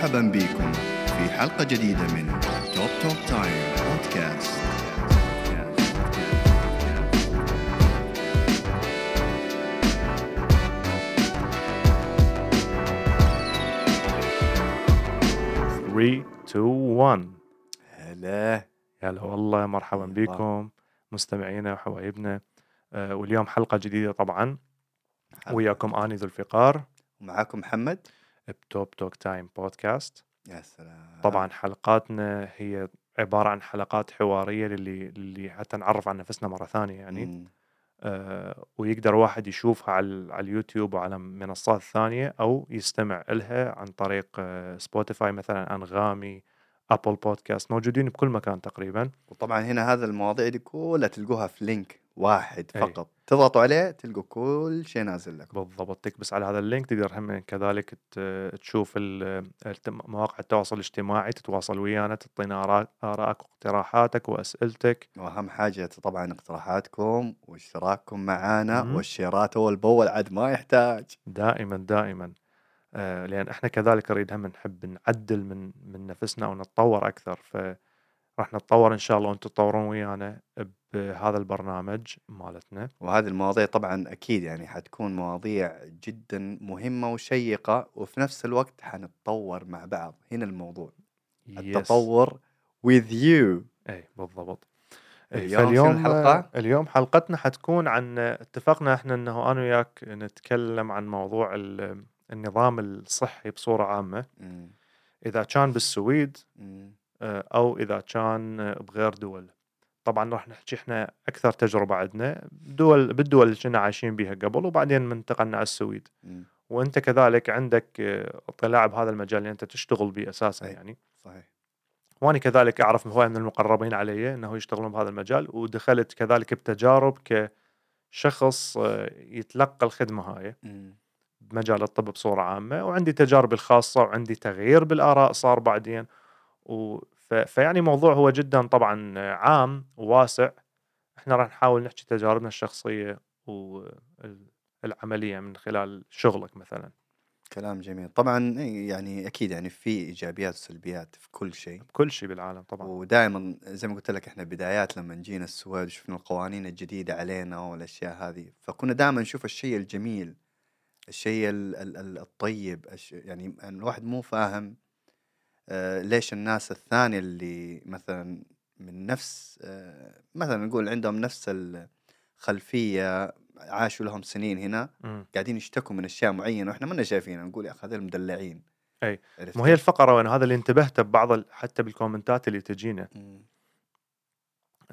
مرحبا بكم في حلقة جديدة من توب توب تايم بودكاست. Three, two, one. هلا. هلا والله مرحبا. بكم. مستمعينا وحبايبنا. آه، واليوم حلقة جديدة طبعا. وياكم آني ذو الفقار. ومعاكم محمد. ب Top Talk Time Podcast يا سلام. طبعا حلقاتنا هي عبارة عن حلقات حوارية للي اللي حتى نعرف عن نفسنا مرة ثانية يعني. مم. آه، ويقدر واحد يشوفها على على اليوتيوب وعلى المنصات الثانية أو يستمع لها عن طريق آه، Spotify مثلا أنغامي Apple Podcast موجودين بكل مكان تقريبا. وطبعا هنا هذا المواضيع دي كلها تلقوها في link واحد أي. فقط. تضغطوا عليه تلقوا كل شيء نازل لكم. بالضبط. تكبس على هذا ال link تقدر هم كذلك تشوف مواقع التواصل الاجتماعي تتواصل ويانا تعطينا آرائك واقتراحاتك وأسئلتك. وأهم حاجة طبعا اقتراحاتكم واشتراككم معانا مم. والشيرات اول باول عاد ما يحتاج. دائما دائما. آه، لأن إحنا كذلك نريد هم نحب نعدل من من نفسنا ونتطور أكثر فراح نتطور إن شاء الله وأنتم تطورون ويانا بهذا البرنامج مالتنا وهذه المواضيع طبعا أكيد يعني حتكون مواضيع جدا مهمة وشيقة وفي نفس الوقت حنتطور مع بعض هنا الموضوع Yes. التطور with you اي بالضبط إي، اليوم فاليوم الحلقة؟ اليوم حلقتنا حتكون عن اتفقنا إحنا إنه أنا وياك نتكلم عن موضوع النظام الصحي بصورة عامة مم. إذا كان بالسويد. آه، أو إذا كان بغير دول طبعا راح نحكي إحنا أكثر تجربة عندنا دول بالدول اللي كنا عايشين بيها قبل وبعدين انتقلنا على السويد. وأنت كذلك عندك آه، اطلاع بهذا المجال اللي أنت تشتغل به أساسا أي. يعني صحيح وأنا كذلك أعرف هواي من المقربين علي إنه يشتغلون بهذا المجال ودخلت كذلك بتجارب كشخص آه، يتلقى الخدمة هاي مم. بمجال الطب بصورة عامة وعندي تجاربي الخاصة وعندي تغيير بالآراء صار بعدين. و ف... فيعني موضوع هو جدا طبعا عام وواسع. إحنا راح نحاول نحكي تجاربنا الشخصية والعملية من خلال شغلك مثلا. كلام جميل. طبعا يعني أكيد يعني في إيجابيات وسلبيات في كل شيء. بكل شيء بالعالم طبعا. ودائما زي ما قلت لك إحنا بدايات لما جينا السويد وشفنا القوانين الجديدة علينا والأشياء هذه. فكنا دائما نشوف الشيء الجميل الشيء ال- ال- ال- الطيب الش- يعني الواحد مو فاهم آه، ليش الناس الثانية اللي مثلا من نفس آه، مثلا نقول عندهم نفس الخلفية عاشوا لهم سنين هنا مم. قاعدين يشتكوا من أشياء معينة وإحنا ما شايفينها نقول يا أخي هذول مدلعين أي. عرفت مو هي؟ الفقرة وين هذا اللي انتبهت ببعض ال- حتى بالكومنتات اللي تجينا مم.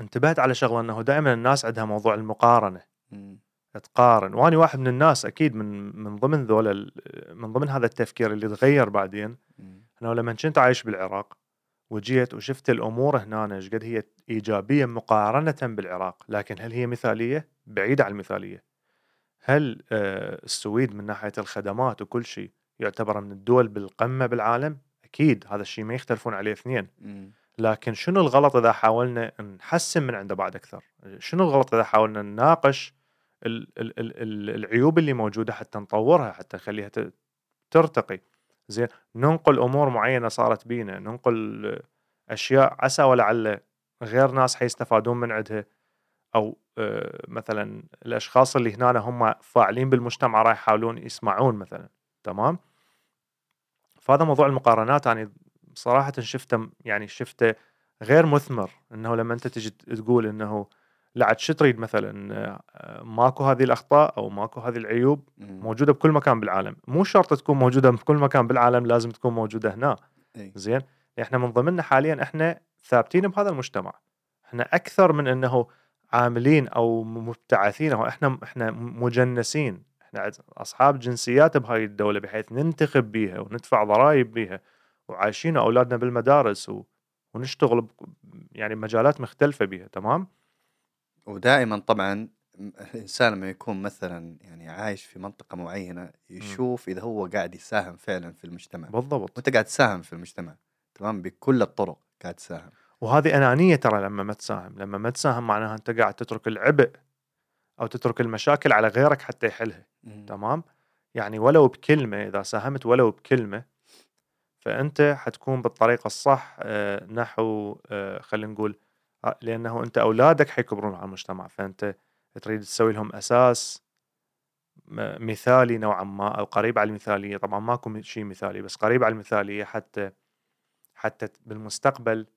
انتبهت على شغلة إنه دائما الناس عندها موضوع المقارنة مم. تقارن وأنا واحد من الناس أكيد من من ضمن ذول ال- من ضمن هذا التفكير اللي تغير بعدين. أنه لما كنت عايش بالعراق وجيت وشفت الأمور هنا إيش قد هي إيجابية مقارنة بالعراق لكن هل هي مثالية بعيده عن المثالية هل آه، السويد من ناحية الخدمات وكل شيء يعتبر من الدول بالقمة بالعالم أكيد هذا الشيء ما يختلفون عليه اثنين. لكن شنو الغلط إذا حاولنا نحسن من عنده بعد أكثر؟ شنو الغلط إذا حاولنا نناقش العيوب اللي موجودة حتى نطورها حتى نخليها ترتقي. زين ننقل أمور معينة صارت بينا ننقل أشياء عسى ولعل غير ناس حيستفادون من عندها أو آه، مثلا الأشخاص اللي هنا هم فاعلين بالمجتمع راح يحاولون يسمعون مثلا. تمام؟ فهذا موضوع المقارنات يعني صراحة شفته يعني شفته غير مثمر إنه لما أنت تجي تقول إنه لا عاد شو تريد مثلا آه، ماكو هذه الأخطاء أو ماكو هذه العيوب. موجودة بكل مكان بالعالم. مو شرط تكون موجودة بكل مكان بالعالم لازم تكون موجودة هنا. زين؟ إحنا من ضمننا حاليا إحنا ثابتين بهذا المجتمع. إحنا أكثر من إنه عاملين أو مبتعثين أو إحنا إحنا مجنسين. إحنا أصحاب جنسيات بهاي الدولة بحيث ننتخب بيها وندفع ضرائب بيها وعايشين أولادنا بالمدارس و... ونشتغل ب... يعني بمجالات مختلفة بيها تمام؟ ودائما طبعا م- الإنسان لما يكون مثلا يعني عايش في منطقة معينة يشوف إذا هو قاعد يساهم فعلا في المجتمع. بالضبط. وأنت قاعد تساهم في المجتمع تمام؟ بكل الطرق قاعد تساهم. وهذه أنانية ترى لما ما تساهم. لما ما تساهم معناها أنت قاعد تترك العبء أو تترك المشاكل على غيرك حتى يحلها مم. تمام؟ يعني ولو بكلمة إذا ساهمت ولو بكلمة فأنت حتكون بالطريقة الصح آه، نحو آه، خلينا نقول لأنه أنت أولادك حيكبرون على المجتمع فأنت تريد تسوي لهم أساس مثالي نوعا ما أو قريب على المثالية. طبعا ماكو شيء مثالي بس قريب على المثالية حتى حتى بالمستقبل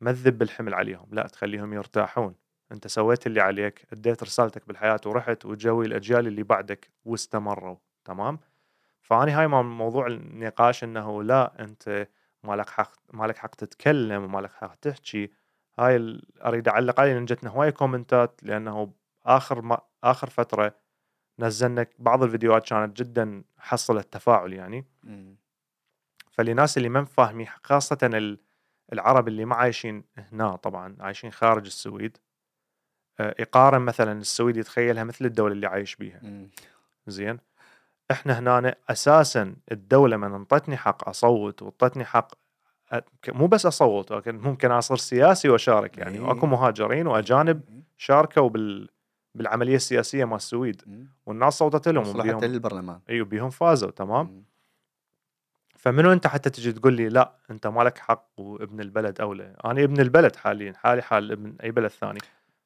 ما تذب الحمل عليهم لا تخليهم يرتاحون. أنت سويت اللي عليك أديت رسالتك بالحياة ورحت وتجوي الأجيال اللي بعدك واستمروا. تمام؟ فاني هاي مو- موضوع النقاش إنه لا أنت مالك حق مالك حق تتكلم ومالك حق تحكي. هاي ال- أريد أعلق عليه لأن جتنا هواي كومنتات لأنه آخر ما آخر فترة نزلنا بعض الفيديوهات كانت جدا حصلت تفاعل يعني مم. فلناس اللي ما فاهمين خاصة ال- العرب اللي ما عايشين هنا طبعا عايشين خارج السويد آه، يقارن مثلا السويد يتخيلها مثل الدولة اللي عايش بيها. زين إحنا هنا أساسا الدولة من انطتني حق أصوت وانطتني حق مو بس أصوت ولكن ممكن اصير سياسي وأشارك يعني. إيه. وأكو مهاجرين وأجانب شاركوا بال بالعملية السياسية مال السويد. والناس صوتت لهم وبيهم للبرلمان. إيوه بيهم فازوا تمام؟ مم. فمنو أنت حتى تجي تقول لي لا أنت مالك حق وابن البلد اولى أنا ابن البلد حاليا حالي حال ابن أي بلد ثاني.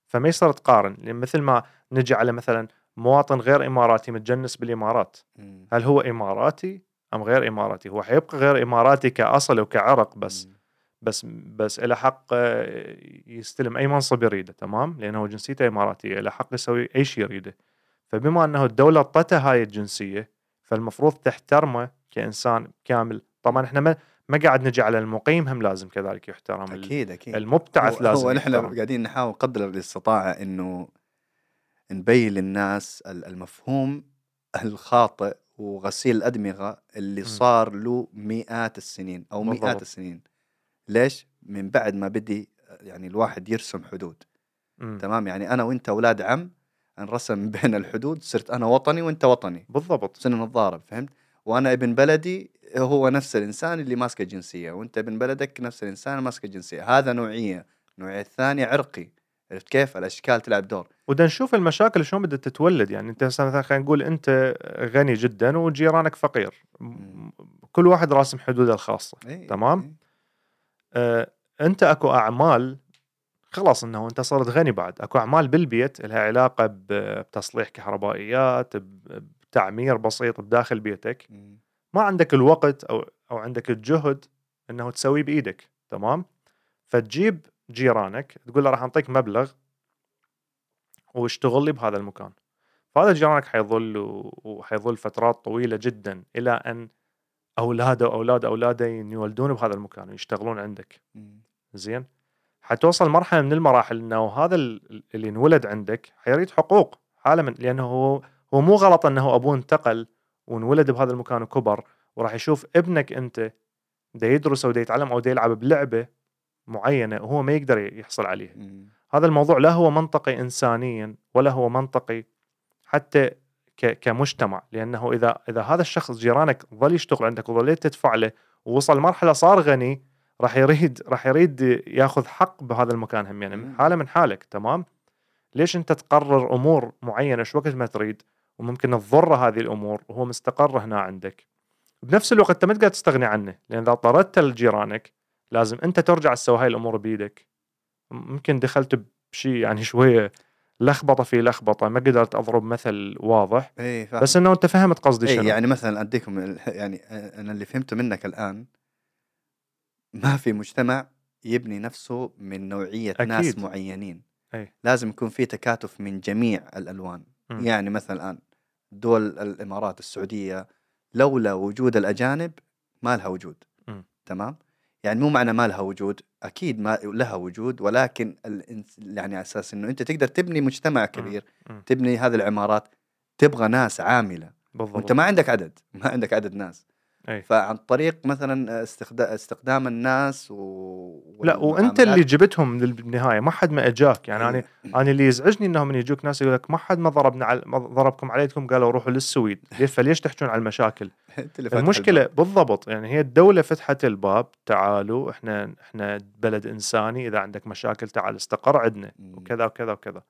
فما يصير تقارن. لأن مثل ما نجي على مثلا مواطن غير إماراتي متجنس بالإمارات. مم. هل هو إماراتي أم غير إماراتي؟ هو حيبقى غير إماراتي كأصل وكعرق بس. بس بس له حق آه، يستلم أي منصب يريده تمام؟ لأنه جنسيته إماراتية له حق يسوي أي شيء يريده. فبما أنه الدولة أعطته هاي الجنسية فالمفروض تحترمه كإنسان كامل. طبعا إحنا ما ما قاعد نجي على المقيم هم لازم كذلك يحترم أكيد أكيد. المبتعث هو, لازم هو نحن. قاعدين نحاول قدر الاستطاعة إنه نبين للناس ال- المفهوم الخاطئ وغسيل الأدمغة اللي م. صار له مئات السنين أو مئات بالضبط. السنين ليش؟ من بعد ما بدي يعني الواحد يرسم حدود مم. تمام يعني أنا وأنت أولاد عم انرسم بين الحدود صرت أنا وطني وأنت وطني بالضبط صرنا نتضارب فهمت؟ وأنا ابن بلدي هو نفس الإنسان اللي ماسكة جنسية وأنت ابن بلدك نفس الإنسان ماسكة جنسية هذا نوعية النوعية الثانية عرقي عرفت كيف؟ الأشكال تلعب دور ودا نشوف المشاكل شلون بدها تتولد. يعني أنت مثلا خلينا نقول أنت غني جدا وجيرانك فقير. كل واحد راسم حدوده الخاصة. إيه تمام. إيه. آه، أنت أكو أعمال خلاص إنه أنت صرت غني بعد. أكو أعمال بالبيت لها علاقة بتصليح كهربائيات بتعمير بسيط بداخل بيتك. مم. ما عندك الوقت أو أو عندك الجهد إنه تسويه بإيدك. تمام؟ فتجيب جيرانك تقول له راح أعطيك مبلغ واشتغل لي بهذا المكان فهذا جيرانك حيظل وحيظل فترات طويلة جدا إلى أن اولاده وأولاد اولاده يولدون بهذا المكان ويشتغلون عندك. زين حتوصل مرحلة من المراحل إنه هذا ال- اللي انولد عندك حيريد حقوق حاله من لأنه هو هو مو غلط إنه أبوه انتقل وانولد بهذا المكان وكبر وراح يشوف ابنك أنت دا يدرس أو دا يتعلم أو دا يلعب بلعبة معينة وهو ما يقدر يحصل عليها. هذا الموضوع لا هو منطقي انسانيا ولا هو منطقي حتى كمجتمع لأنه إذا إذا هذا الشخص جيرانك ظل يشتغل عندك وظليت تدفع له ووصل مرحلة صار غني راح يريد راح يريد يأخذ حق بهذا المكان هم يعني. حالة من حالك تمام؟ ليش أنت تقرر أمور معينة شو وقت ما تريد وممكن تضر هذه الأمور وهو مستقر هنا عندك؟ بنفس الوقت أنت ما تقدر تستغني عنه لأن إذا طردت لجيرانك لازم أنت ترجع تسوي هاي الأمور بيدك. ممكن دخلت بشيء يعني شوية لخبطة في لخبطة ما قدرت أضرب مثل واضح إيه فاهم. بس إنه أنت فهمت قصدي إيه شنو يعني مثلا أديكم يعني أنا اللي فهمته منك الآن ما في مجتمع يبني نفسه من نوعية أكيد. ناس. معينين أي. لازم يكون في تكاتف من جميع الألوان مم. يعني مثلا الان دول الإمارات السعودية لولا وجود الأجانب ما لها وجود مم. تمام يعني مو معنى ما لها وجود أكيد ما لها وجود ولكن يعني على أساس إنه أنت تقدر تبني مجتمع كبير. تبني هذه العمارات تبغى ناس عاملة. بالضبط. وانت ما عندك عدد ما عندك عدد ناس. أي. فعن طريق مثلا استخدام استخدام الناس و... لا وأنت اللي جبتهم بالنهاية ما حد ما إجاك. يعني أنا أنا اللي يزعجني إنهم من يجوك ناس يقول لك ما حد ما ضربنا على ما ضربكم عليكم قالوا روحوا للسويد. ليش؟ فليش تحجون على المشاكل؟ المشكلة بالضبط يعني هي الدولة فتحت الباب تعالوا إحنا إحنا بلد إنساني إذا عندك مشاكل تعال استقر عندنا. وكذا وكذا وكذا.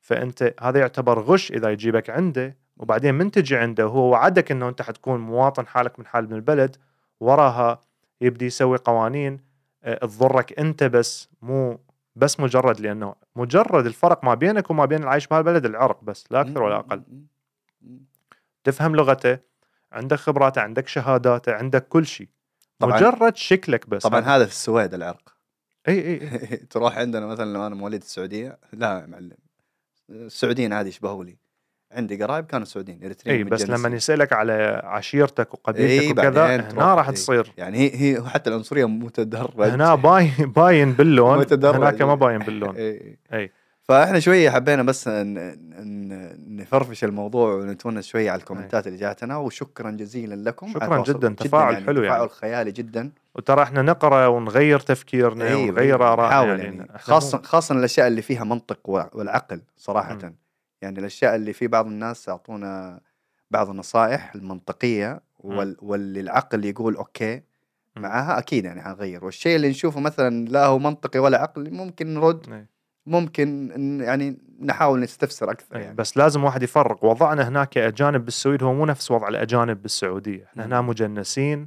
فأنت هذا يعتبر غش إذا يجيبك عنده وبعدين من تجي عنده وهو وعدك إنه أنت حتكون مواطن حالك من حال من البلد وراها يبدي يسوي قوانين آه، تضرك أنت بس مو بس مجرد لأنه مجرد الفرق ما بينك وما بين العايش بهالبلد العرق بس لا أكثر ولا أقل. تفهم لغته عندك خبراته عندك شهاداته عندك كل شيء. مجرد شكلك بس. طبعا هذا في السويد العرق. إي إي تروح عندنا مثلا لو أنا مواليد السعودية لا يا معلم. السعوديين عادي يشبهوا لي عندي قرايب كانوا سعوديين اريتريين إي بس. لما يسألك على عشيرتك وقبيلتك إي، وكذا هنا راح. تصير يعني هي هي حتى العنصرية متدرج هنا باين باين باللون متدرج. هناك ما باين باللون إي. إي فإحنا شوية حبينا بس نفرفش الموضوع ونتونس شوية على الكومنتات اللي جاتنا وشكرا جزيلا لكم شكراً. جداً، تفاعل حلو تفاعل يعني. خيالي جدا وترى إحنا نقرأ ونغير تفكيرنا إيه، ونغير ارائنا يعني, يعني مو- خاصة الأشياء اللي فيها منطق والعقل صراحة مم. يعني الأشياء اللي في بعض الناس يعطونا بعض النصائح المنطقية وال... واللي العقل يقول أوكي مم. معاها أكيد يعني حنغير والشيء اللي نشوفه مثلا لا هو منطقي ولا عقلي ممكن نرد. ممكن يعني نحاول نستفسر إيه، يعني بس لازم واحد يفرق وضعنا هناك كاجانب بالسويد هو مو نفس وضع الأجانب بالسعودية إحنا هنا مم. مجنسين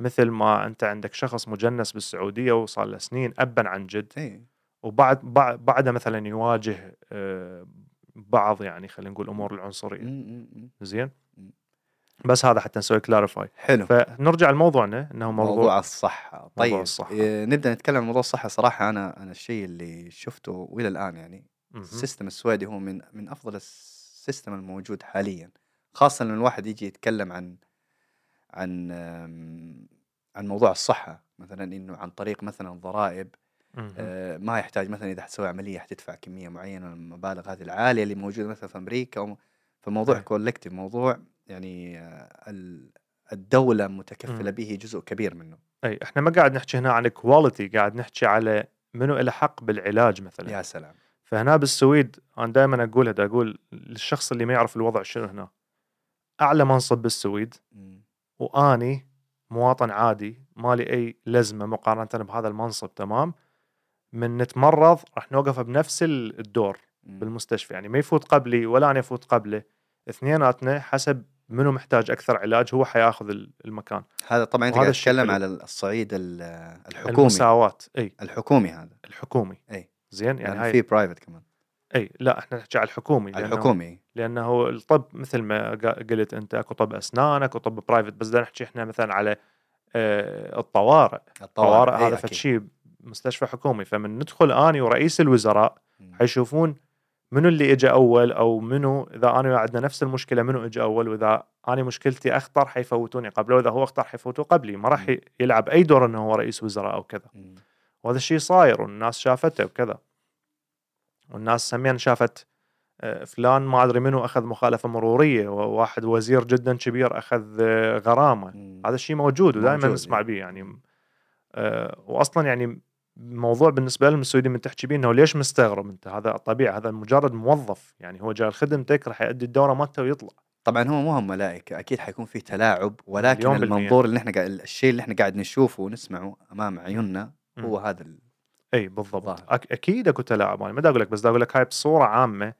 مثل ما أنت عندك شخص مجنس بالسعودية وصار له سنين ابا عن جد إيه. وبعد بعد بعده مثلا يواجه آه، بعض يعني خلينا نقول امور العنصرية. زين. بس هذا حتى نسوي clarify حلو فنرجع لموضوعنا إنه موضوع, موضوع موضوع طيب الصحة. إيه، نبدأ نتكلم عن موضوع الصحة صراحة أنا أنا الشيء اللي شفته وإلى الآن يعني. ال system السويدي هو من من أفضل ال system الموجود حاليا خاصة لما الواحد يجي يتكلم عن عن عن موضوع الصحة مثلا إنه عن طريق مثلا ضرائب. آه، ما يحتاج مثلا إذا حتسوي عملية حتدفع كمية معينة من المبالغ هذه العالية اللي موجودة مثلا في أمريكا أو فالموضوع أي. collective موضوع يعني آه، ال- الدولة متكفلة. به جزء كبير منه أي إحنا ما قاعد نحكي هنا عن quality قاعد نحكي على منو له حق بالعلاج مثلا يا سلام فهنا بالسويد أنا دائما اقولها دا أقول للشخص اللي ما يعرف الوضع شنو هنا أعلى منصب بالسويد. وأني مواطن عادي مالي أي لزمة مقارنة بهذا المنصب تمام من نتمرض راح نوقف بنفس ال- الدور. بالمستشفى. يعني ما يفوت قبلي ولا أنا افوت قبله. اثنيناتنا حسب منو محتاج أكثر علاج هو حياخذ ال- المكان. هذا طبعا أنت قاعد تتكلم. على الصعيد ال- الحكومي. المساواة إي. الحكومي هذا. الحكومي. إي. زين يعني يعني في private كمان. إي لا إحنا نحكي على الحكومي على لأنه- الحكومي لأنه الطب مثل ما قلت أنت أكو طب اسنان أكو طب private بس بدنا نحكي إحنا مثلا على آه، الطوارئ. الطوارئ إيه هذا. فد شيء مستشفى حكومي فمن ندخل آني ورئيس الوزراء. حيشوفون منو اللي اجى أول أو منو إذا انا عندنا نفس المشكلة منو اجى أول وإذا أنا مشكلتي أخطر حيفوتوني قبله وإذا هو أخطر حيفوتوه قبلي ما راح يلعب أي دور إنه هو رئيس وزراء أو كذا. وهذا الشيء صاير والناس شافته وكذا والناس سمين شافت آه، فلان ما أدري منو أخذ مخالفة مرورية وواحد وزير جدا كبير أخذ آه، غرامة مم. هذا الشيء موجود ودائما نسمع إيه. به يعني آه، واصلا يعني موضوع بالنسبة لهم من تحكي بيه إنه ليش مستغرب أنت؟ هذا طبيعي هذا مجرد موظف. يعني هو جاي خدمتك راح يؤدي الدورة مالته ويطلع. طبعا هو مو هم ملائكة أكيد حيكون في تلاعب ولكن. المنظور اللي إحنا قاعد الشيء اللي إحنا قاعد نشوفه ونسمعه أمام عيوننا. هو هذا ال... إي بالضبط. ظاهر. أك- أكيد أكو تلاعب. أنا ما دا أقول لك بس دا أقول لك هاي بصورة عامة.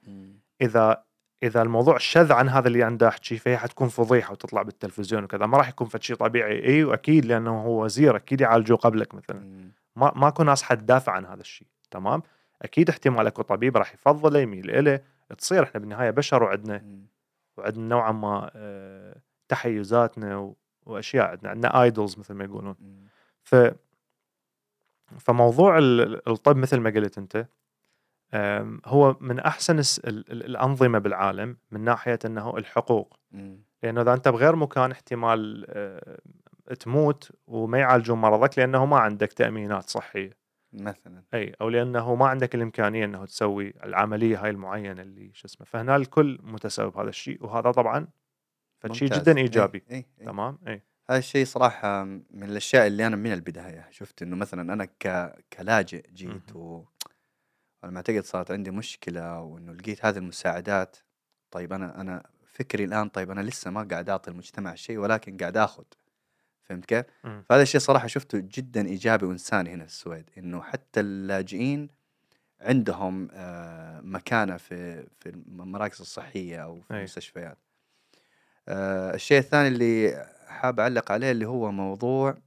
اذا إذا الموضوع شذ عن هذا اللي أنا أحكي فهي حتكون فضيحة وتطلع بالتلفزيون وكذا. ما راح يكون فد شيء طبيعي. إي واكيد لأنه هو وزير أكيد يعالجوه قبلك مثلا. مم. ما ماكو ناس حتدافع عن هذا الشيء تمام أكيد احتمال اكو طبيب راح يفضله يميل اليه تصير إحنا بالنهاية بشر وعندنا. وعندنا نوعا ما آه، تحيزاتنا وأشياء عندنا عندنا ايدولز مثل ما يقولون. ف فموضوع ال- الطب مثل ما قلت أنت هو من أحسن الأنظمة بالعالم من ناحية إنه الحقوق. لأنه إذا أنت بغير مكان احتمال آه، تموت وما يعالجون مرضك لأنه ما عندك تأمينات صحية. مثلا. أي أو لأنه ما عندك الإمكانية إنه تسوي العملية هاي المعينة اللي شو اسمه فهنا الكل متساوي بهذا الشيء وهذا طبعا فشيء. جدا إيجابي. إيه، إيه. تمام؟ إي. هذا الشيء صراحة من الأشياء اللي أنا من البداية شفت إنه مثلا أنا ك... كلاجئ جيت و لما أعتقد صارت عندي مشكلة وإنه لقيت هذه المساعدات طيب أنا أنا فكري الآن طيب أنا لسه ما قاعد أعطي المجتمع شيء ولكن قاعد آخذ. فهمت كيف؟ فهذا الشيء صراحة شفته جدا إيجابي وإنساني هنا في السويد إنه حتى اللاجئين عندهم آه، مكانة في في المراكز الصحية أو في أي. المستشفيات آه، الشيء الثاني اللي حاب أعلق عليه اللي هو موضوع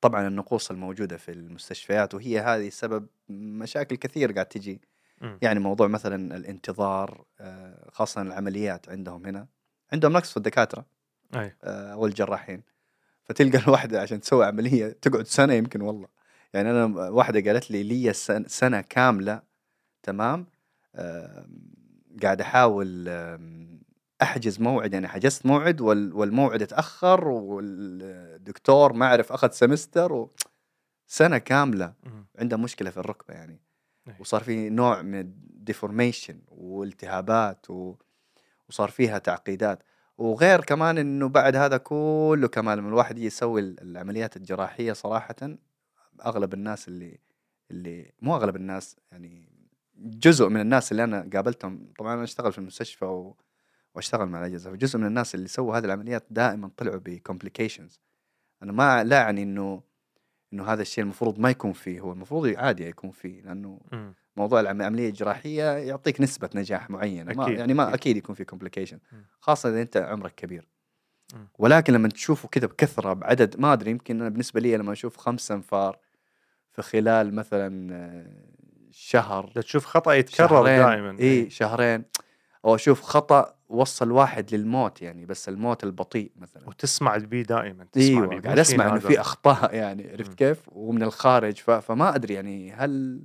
طبعا النقوص الموجودة في المستشفيات وهي هذه سبب مشاكل كثير قاعد تجي مم. يعني موضوع مثلا الانتظار آه، خاصة العمليات عندهم هنا عندهم نقص في الدكاترة أي آه، والجراحين فتلقى الواحدة عشان تسوي عملية تقعد سنة يمكن والله يعني أنا واحدة قالت لي لي سن- سنة كاملة تمام قاعد أحاول أحجز موعد يعني حجزت موعد وال- والموعد اتأخر والدكتور ما أعرف أخذ سمستر و... سنة كاملة مم. عنده مشكلة في الركبة يعني إيه. وصار في نوع من الديفورميشن والتهابات و... وصار فيها تعقيدات وغير كمان إنه بعد هذا كله كمان لما الواحد يسوي ال- العمليات الجراحية صراحة أغلب الناس اللي اللي مو أغلب الناس يعني جزء من الناس اللي أنا قابلتهم طبعا أنا أشتغل في المستشفى و... وأشتغل مع الأجهزة فجزء من الناس اللي سووا هذه العمليات دائما طلعوا ب complications أنا ما لا يعني إنه إنه هذا الشيء المفروض ما يكون فيه هو المفروض عادي يكون فيه لأنه مم. موضوع العم- العملية الجراحيه يعطيك نسبة نجاح معينة ما أكيد، يعني ما أكيد. أكيد يكون في complication. خاصة إذا أنت عمرك كبير. ولكن لما تشوفه كذا بكثرة بعدد ما أدري يمكن أنا بالنسبة لي لما أشوف خمسة أنفار في خلال مثلا شهر تشوف خطأ يتكرر دائما إي شهرين أو أشوف خطأ وصل واحد للموت يعني بس الموت البطيء مثلا وتسمع بيه دائما تسمع أيوه قاعد أسمع إنه. في أخطاء يعني عرفت. كيف ومن الخارج. فما أدري يعني هل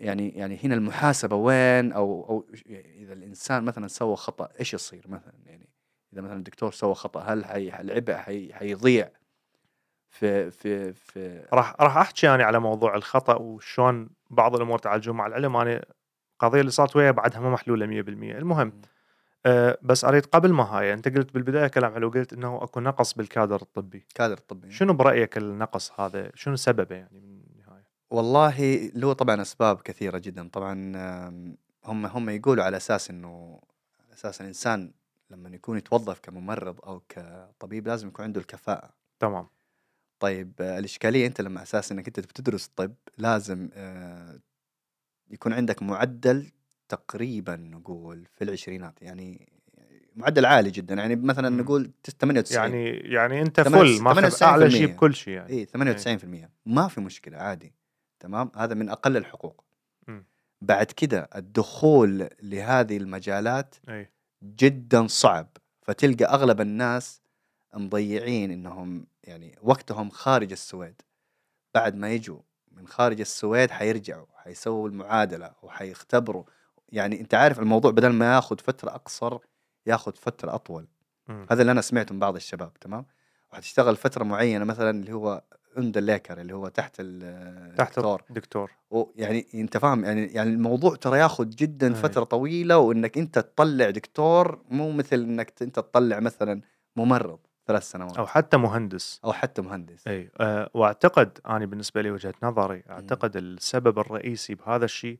يعني يعني هنا المحاسبة وين؟ أو أو إذا الإنسان مثلا سوى خطأ إيش يصير مثلا؟ يعني إذا مثلا الدكتور سوى خطأ هل حي... العبء حي... حيضيع في في في راح راح أحكي أنا على موضوع الخطأ وشلون بعض الأمور تعالجون مع العلم. أنا القضية اللي صارت وياي بعدها ما محلولة 100% المهم أه بس أريد قبل ما هاي أنت قلت بالبداية كلام حلو قلت إنه أكو نقص بالكادر الطبي. كادر الطبي. شنو برأيك النقص هذا؟ شنو سببه يعني والله له طبعا أسباب كثيرة جدا. طبعا هم هم يقولوا على أساس إنه على أساس الإنسان لما يكون يتوظف كممرض أو كطبيب لازم يكون عنده الكفاءة. تمام. طيب الإشكالية أنت لما أساس إنك أنت بتدرس طب لازم آه، يكون عندك معدل تقريبا نقول في العشرينات يعني معدل عالي جدا. يعني مثلا. نقول 98 يعني يعني أنت ثمانية- فل ماخذ أعلى شيء 98% بكل شيء يعني. اي 98% ما في مشكلة عادي. تمام؟ هذا من أقل الحقوق. مم. بعد كده الدخول لهذه المجالات أي. جدا صعب. فتلقى أغلب الناس مضيعين إنهم يعني وقتهم خارج السويد. بعد ما يجوا من خارج السويد حيرجعوا حيسووا المعادلة وحيختبروا. يعني أنت عارف الموضوع بدل ما ياخذ فترة أقصر ياخذ فترة أطول. مم. هذا اللي أنا سمعته من بعض الشباب تمام؟ وحتشتغل فترة معينة مثلا اللي هو عند الليكر اللي هو تحت ال- تحت الدكتور. الدكتور. ويعني انت فاهم يعني يعني الموضوع ترى ياخذ جدا أي. فترة طويلة وإنك أنت تطلع دكتور مو مثل إنك أنت تطلع مثلا ممرض ثلاث سنوات. أو حتى مهندس. أو حتى مهندس. اي أه وأعتقد أنا بالنسبة لي وجهة نظري أعتقد السبب الرئيسي بهذا الشيء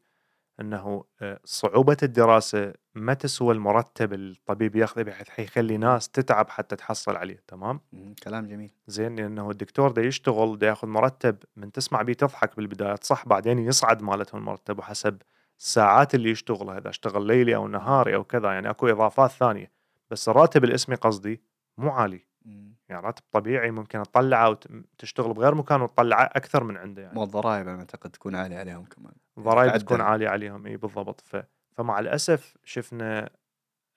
أنه آه، صعوبة الدراسة ما تسوى المرتب الطبيب ياخذه بحيث حيخلي ناس تتعب حتى تحصل عليه تمام؟ كلام جميل. زين لأنه الدكتور ده يشتغل ده ياخذ مرتب من تسمع بيه تضحك بالبدايه صح؟ بعدين يصعد مالتهم المرتب وحسب الساعات اللي يشتغلها إذا اشتغل ليلي أو نهاري أو كذا يعني أكو إضافات ثانية. بس الراتب الاسمي قصدي مو عالي. مم. يعني راتب طبيعي ممكن تطلعه وتشتغل بغير مكان وتطلعه أكثر من عنده يعني. والضرائب أنا أعتقد تكون عالية عليهم كمان. الضرائب تعدل. تكون عالية عليهم إي بالضبط. ف... فمع الأسف شفنا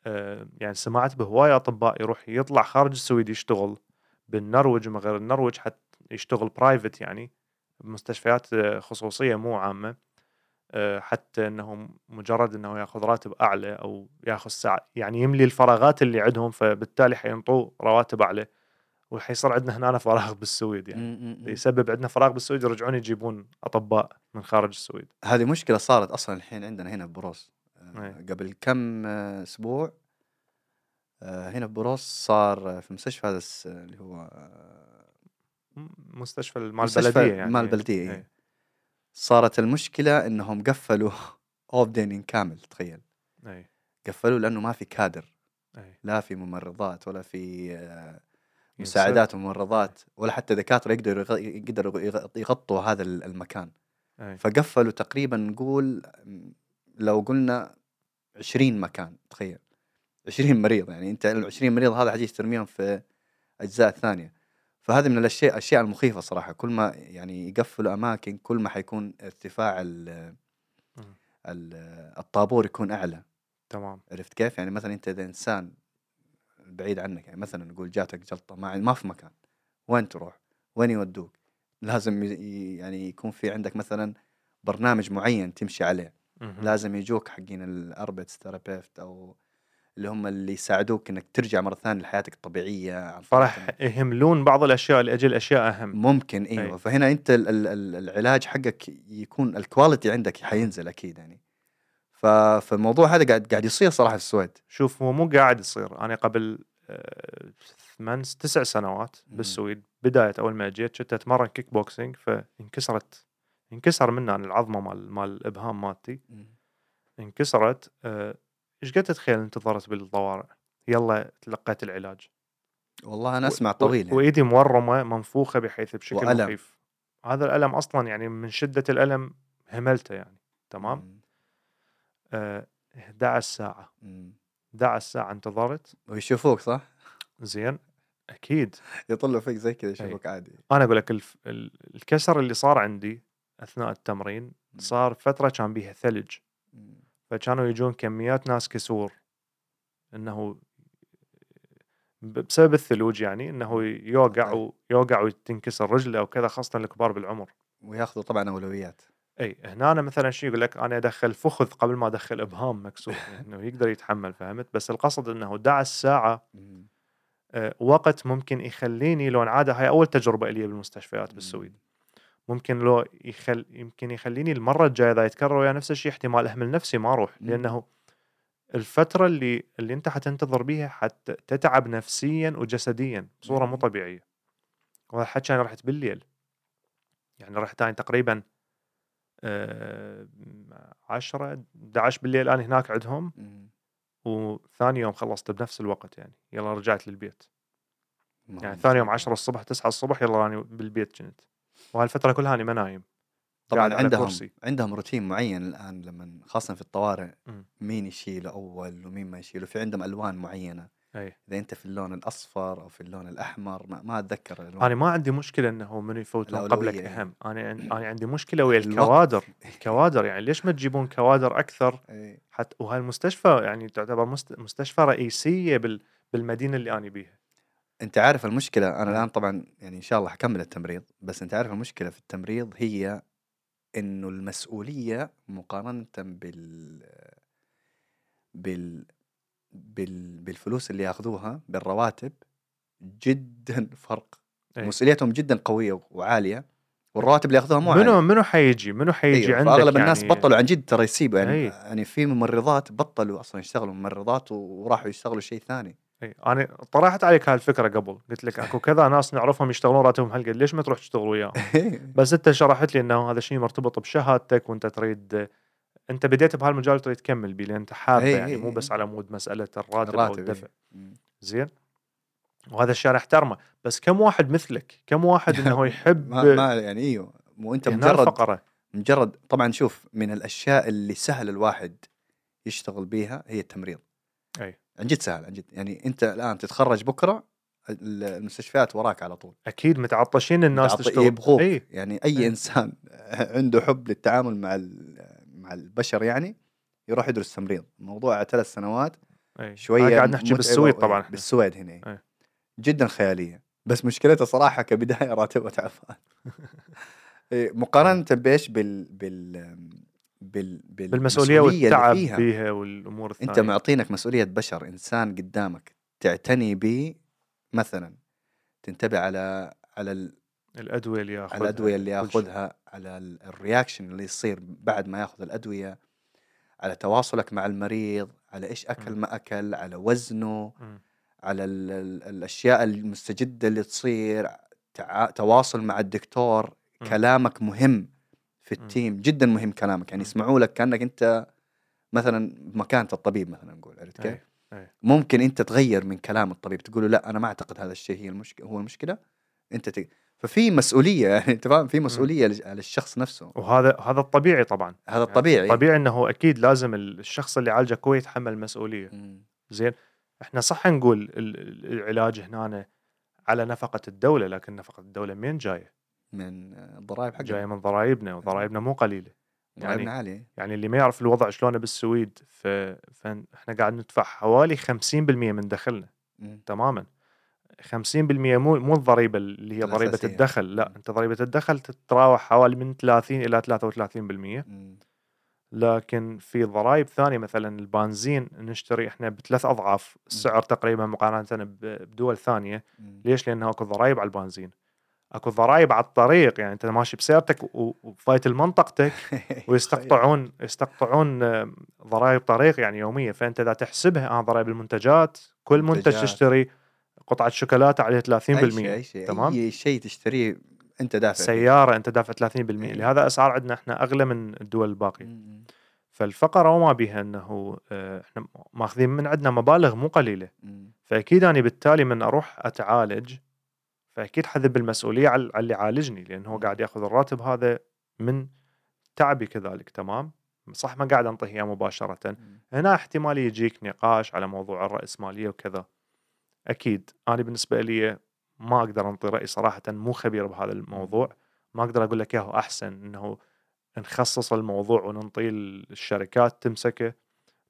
آه يعني سمعت بهوايه أطباء يروح يطلع خارج السويد يشتغل بالنرويج وما غير النرويج حتى يشتغل private يعني بمستشفيات آه، خصوصية مو عامة آه، حتى إنه مجرد إنه يأخذ راتب أعلى أو يأخذ ساعة يعني يملي الفراغات اللي عندهم فبالتالي حينطوه رواتب أعلى. وحيصير عندنا هنا فراغ بالسويد يعني. يسبب عندنا فراغ بالسويد يرجعون يجيبون أطباء من خارج السويد هذه مشكلة صارت أصلا الحين عندنا هنا بـ Borås آه، أي. قبل كم آه، أسبوع آه، هنا بـ Borås صار في مستشفى هذا الس- اللي هو مستشفى مال البلديه يعني مال البلدية، إيه. إيه. صارت المشكلة إنهم قفلوا avdelningen كامل تخيل اي قفلوا لأنه ما في كادر اي لا في ممرضات ولا في آه،. مساعدات وممرضات ولا حتى دكاترة يقدروا يقدروا يغ- يغطوا هذا ال- المكان. أي. فقفلوا تقريبا نقول لو قلنا 20 مكان تخيل. 20 مريض يعني أنت ال 20 مريض هذا حتيجي ترميهم في أجزاء ثانية. فهذه من الأشياء الاشياء المخيفة صراحة. كل ما يعني يقفلوا أماكن كل ما حيكون ارتفاع. ال- الطابور يكون أعلى. تمام. عرفت كيف؟ يعني مثلا أنت إذا إنسان بعيد عنك يعني مثلا نقول جاتك جلطة ما ما في مكان وين تروح؟ وين يودوك؟ لازم يعني يكون في عندك مثلا برنامج معين تمشي عليه. لازم يجوك حقين ال arbetsterapeut أو اللي هم اللي يساعدوك إنك ترجع مرة ثانية لحياتك الطبيعية فراح يهملون بعض الأشياء لأجل أشياء أهم ممكن إيوه أي. فهنا أنت ال- ال- ال- العلاج حقك يكون ال quality عندك حينزل أكيد يعني فالموضوع هذا قاعد قاعد يصير صراحة في السويد. شوف هو مو قاعد يصير. أنا قبل آه، ثمان تسع سنوات. بالسويد بداية أول ما جيت كنت أتمرن كيك بوكسينج فانكسرت انكسر أنا العظمة مال مال الإبهام مالتي. انكسرت آه، إيش قد تتخيل انتظرت بالطوارئ يلا تلقيت العلاج. والله أنا أسمع طويل يعني. وإيدي مورمة منفوخة بحيث بشكل وألم. مخيف. هذا الألم أصلا يعني من شدة الألم هملته يعني. تمام؟ مم. آه 11 ساعة. مم. 11 ساعة انتظرت. ويشوفوك صح؟ زين. أكيد. يطلوا فيك زي كذا يشوفوك عادي. أنا أقول لك الف... ال- الكسر اللي صار عندي أثناء التمرين صار فترة كان بيها ثلج. فكانوا يجون كميات ناس كسور. إنه بسبب الثلوج يعني إنه يوقع. ويوقع وتنكسر رجله وكذا خاصة الكبار بالعمر. وياخذوا طبعا أولويات. إي هنا أنا مثلا شيء يقول لك أنا أدخل فخذ قبل ما أدخل إبهام مكسور إنه يقدر يتحمل فهمت بس القصد إنه 11 ساعه مم. آه، وقت ممكن يخليني لو عاده هاي أول تجربة لي بالمستشفيات بالسويد ممكن لو يخل يمكن يخليني المرة الجاية إذا يتكرر ويا نفس الشيء احتمال أهمل نفسي ما أروح. لأنه الفترة اللي اللي أنت حتنتظر بيها حتى تتعب نفسيا وجسديا بصورة مو. طبيعية وهذا الحكي أنا رحت بالليل يعني رحت تقريبا 10 11 بالليل أنا هناك عندهم. وثاني يوم خلصت بنفس الوقت يعني يلا رجعت للبيت يعني ثاني يوم مصيبة. 10 الصبح 9 الصبح يلا أنا بالبيت كنت وهالفترة كلها أنا ما نايم طبعا عندهم كرسي. عندهم روتين معين الآن لما خاصة في الطوارئ مم. مين يشيله أول ومين ما يشيله في عندهم ألوان معينة أي. إذا أنت في اللون الأصفر أو في اللون الأحمر ما, ما أتذكر الالوان أنا ما عندي مشكلة إنه من يفوتون قبلك يعني. أهم. أنا أنا عندي مشكلة ويا الوقت. الكوادر. الكوادر يعني ليش ما تجيبون كوادر أكثر؟ إيه. حتى وهالمستشفى يعني تعتبر مست- مستشفى رئيسية بال بالمدينة اللي أنا بيها. أنت عارف المشكلة أنا الآن طبعا يعني إن شاء الله حكمل التمريض بس أنت عارف المشكلة في التمريض هي إنه المسؤولية مقارنة بال بال بال بالفلوس اللي ياخذوها بالرواتب جدا فرق. إيه. مسؤوليتهم جدا قوية وعالية والرواتب اللي ياخذوها مو منو عالية. منو حيجي؟ منو حيجي أيوة عندك الناس يعني؟ بطلوا. عن جد ترى يسيبوا يعني أي. يعني في ممرضات بطلوا أصلا يشتغلوا ممرضات وراحوا يشتغلوا شيء ثاني. اي أنا طرحت عليك هالفكرة قبل. قلت لك أكو كذا ناس نعرفهم يشتغلون راتبهم هالقد. ليش ما تروح تشتغل وياهم؟ بس أنت شرحت لي إنه هذا شيء مرتبط بشهادتك وأنت تريد أنت بديت بهالمجال وتريد تكمل بيه لأن أنت حابه إي يعني إي مو إي. بس على مود مسألة الراتب, أو الراتب الدفع. إيه. مم. زين؟ وهذا الشيء أنا احترمه. بس كم واحد مثلك؟ كم واحد إنه يحب ما, ما يعني إيوه. مو أنت مجرد الفقرة. مجرد طبعا شوف من الأشياء اللي سهل الواحد يشتغل بيها هي التمريض. أي. عن جد سهل عن جد. يعني أنت الآن تتخرج بكرة ال- المستشفيات وراك على طول. أكيد متعطشين الناس تعطي- تشتغل. يبغوك إي. يعني أي إي. إنسان عنده حب للتعامل مع مع البشر يعني يروح يدرس تمريض. موضوع ثلاث سنوات أي. شوية قاعد نحكي بالسويد طبعا. إحنا بالسويد هنا. إي. جدا خيالية. بس مشكلتها صراحة كبداية راتبها تعبان إيه، مقارنة بإيش؟ بال بال بال بالمسؤولية والتعب فيها. بيها والأمور الثانية. انت معطينك مسؤولية بشر إنسان قدامك تعتني به مثلا تنتبه على على ال- الأدوية اللي ياخذها. الأدوية اللي. ياخذها. على ال- reaction اللي يصير بعد ما ياخذ الأدوية على تواصلك مع المريض على إيش أكل مم. ما أكل على وزنه مم. على ال ال الأشياء المستجدة اللي تصير تع... تواصل مع الدكتور مم. كلامك مهم في. ال team جدا مهم كلامك يعني. يسمعوا لك كأنك أنت مثلا بمكانة الطبيب مثلا نقول عرفت كيف؟ ممكن أنت تغير من كلام الطبيب تقول له لا أنا ما أعتقد هذا الشيء هي المشكلة هو المشكلة أنت ت... ففي مسؤولية يعني انت فاهم في مسؤولية على الشخص نفسه. وهذا هذا الطبيعي طبعا. هذا الطبيعي. طبيعي إنه أكيد لازم الشخص اللي عالجك هو يتحمل المسؤولية. زين؟ إحنا صح نقول ال- ال- العلاج هنا على نفقة الدولة لكن نفقة الدولة منين جاية؟ من الضرائب حقنا. جاية من ضرائبنا وضرائبنا مو قليلة. ضرائبنا عالية. يعني اللي ما يعرف الوضع شلونه بالسويد ف... فإحنا قاعد ندفع حوالي 50% من دخلنا. مم. تماما. 50% مو مو الضريبة اللي هي ضريبة الأساسية. الدخل لا. أنت ضريبة الدخل تتراوح حوالي من 30 إلى 33% مم. لكن في ضرائب ثانية مثلا البنزين نشتري إحنا بثلاث أضعاف السعر تقريبا مقارنة بدول ثانية مم. ليش؟ لأنه أكو ضرائب على البنزين أكو ضرائب على الطريق يعني أنت ماشي بسيارتك وفايت لمنطقتك ويستقطعون يستقطعون آه، ضرائب طريق يعني يومية فأنت إذا تحسبها آه ضرائب المنتجات كل منتج. تشتري قطعة شوكولاتة عليها 30% أي شيء أي شيء تمام؟ أي شيء تشتريه أنت دافع. سيارة أنت دافع 30% إيه. لهذا أسعار عندنا إحنا أغلى من الدول الباقية مم. فالفقرة وما بها إنه آه، إحنا ماخذين من عندنا مبالغ مو قليلة مم. فأكيد أنا بالتالي من أروح أتعالج فأكيد حذب المسؤوليه على اللي عالجني لأن هو. قاعد يأخذ الراتب هذا من تعبي كذلك تمام صح ما قاعد أنطيه اياه مباشرة مم. هنا احتمال يجيك نقاش على موضوع الرأسمالية وكذا أكيد. أنا بالنسبة لي ما أقدر أنطي رأي صراحة مو خبير بهذا الموضوع. ما أقدر أقول لك إياه أحسن إنه نخصص الموضوع وننطيه الشركات تمسكه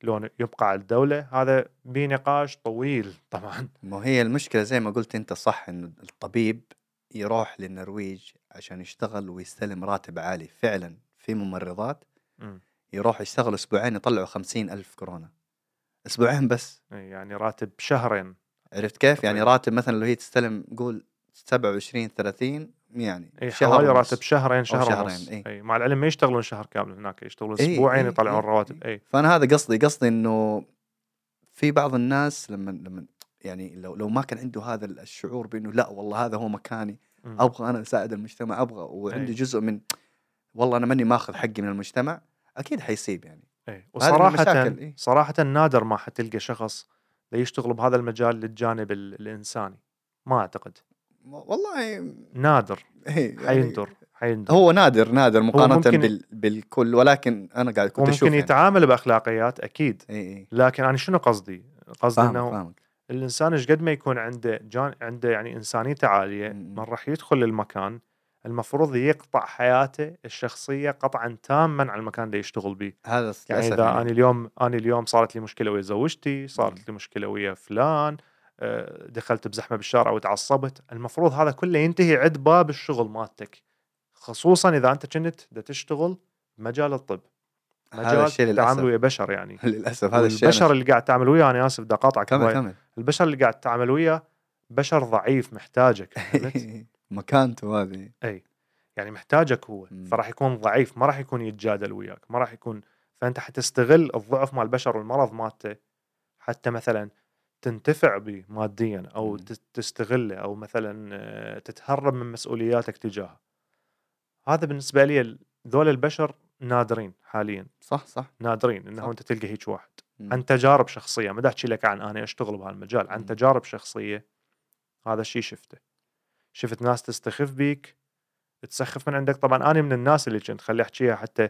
لو يبقى على الدولة. هذا بنقاش طويل طبعا. ما هي المشكلة زي ما قلت أنت صح إنه الطبيب يروح للنرويج عشان يشتغل ويستلم راتب عالي فعلا في ممرضات مم. يروح يشتغل أسبوعين يطلعوا خمسين ألف كرونا. أسبوعين بس. إي، يعني راتب شهرين. عرفت كيف يعني. راتب مثلا لو هي تستلم قول 27 30 يعني اي شهر حوالي. راتب شهرين شهر شهرين، ونص إي. اي مع العلم ما يشتغلون شهر كامل هناك يشتغلون إي، أسبوعين إي، يطلعون إي، رواتب اي فأنا هذا قصدي قصدي إنه في بعض الناس لما لما يعني لو لو ما كان عنده هذا الشعور بإنه لا والله هذا هو مكاني مم. أبغى أنا أساعد المجتمع أبغى وعنده أي. جزء من والله أنا ماني ماخذ حقي من المجتمع أكيد حيصيب يعني وصراحة المشاكل، إيه. صراحة نادر ما حتلقى شخص يشتغل بهذا المجال للجانب ال- الإنساني. ما أعتقد. والله نادر. إيه يعني حيندر. حيندر. هو نادر نادر مقارنة ممكن- بال بالكل ولكن أنا قاعد كنت أشوف وممكن يعني. يتعامل بأخلاقيات أكيد. اي اي لكن أنا شنو قصدي؟ قصدي فاهمك أنه فاهمك. الإنسان إيش قد ما يكون عنده جان عنده يعني إنسانيته عالية مم. من راح يدخل للمكان المفروض يقطع حياته الشخصية قطعا تاما على المكان اللي يشتغل به هذا يعني إذا أنا اليوم أنا اليوم صارت لي مشكلة ويا زوجتي صارت لي مشكلة ويا فلان آه، دخلت بزحمة بالشارع وتعصبت. المفروض هذا كله ينتهي عند باب الشغل مالتك. خصوصا إذا أنت كنت دا تشتغل بمجال الطب. هذا مجال الشيء للأسف. ويا بشر يعني. للأسف هذا الشيء البشر اللي قاعد تعمل وياه أنا آسف بدي اقاطعك البشر اللي قاعد تتعامل وياه بشر ضعيف محتاجك فهمت؟ مكانته هذه. إي. يعني محتاجك هو. مم. فراح يكون ضعيف ما راح يكون يتجادل وياك. ما راح يكون فأنت حتستغل الضعف مال البشر والمرض مالته. حتى مثلا تنتفع به ماديا أو. تس- تستغله أو مثلا آه، تتهرب من مسؤولياتك تجاهه. هذا بالنسبة لي ذول البشر نادرين حاليا. صح صح. نادرين إنه صح. أنت تلقى هيك واحد. مم. عن تجارب شخصية ما احكي لك عن أنا أشتغل بهالمجال. عن مم. تجارب شخصية هذا الشيء شفته. شفت ناس تستخف بيك. تسخف من عندك. طبعا أنا من الناس اللي كنت خلي أحكيها حتى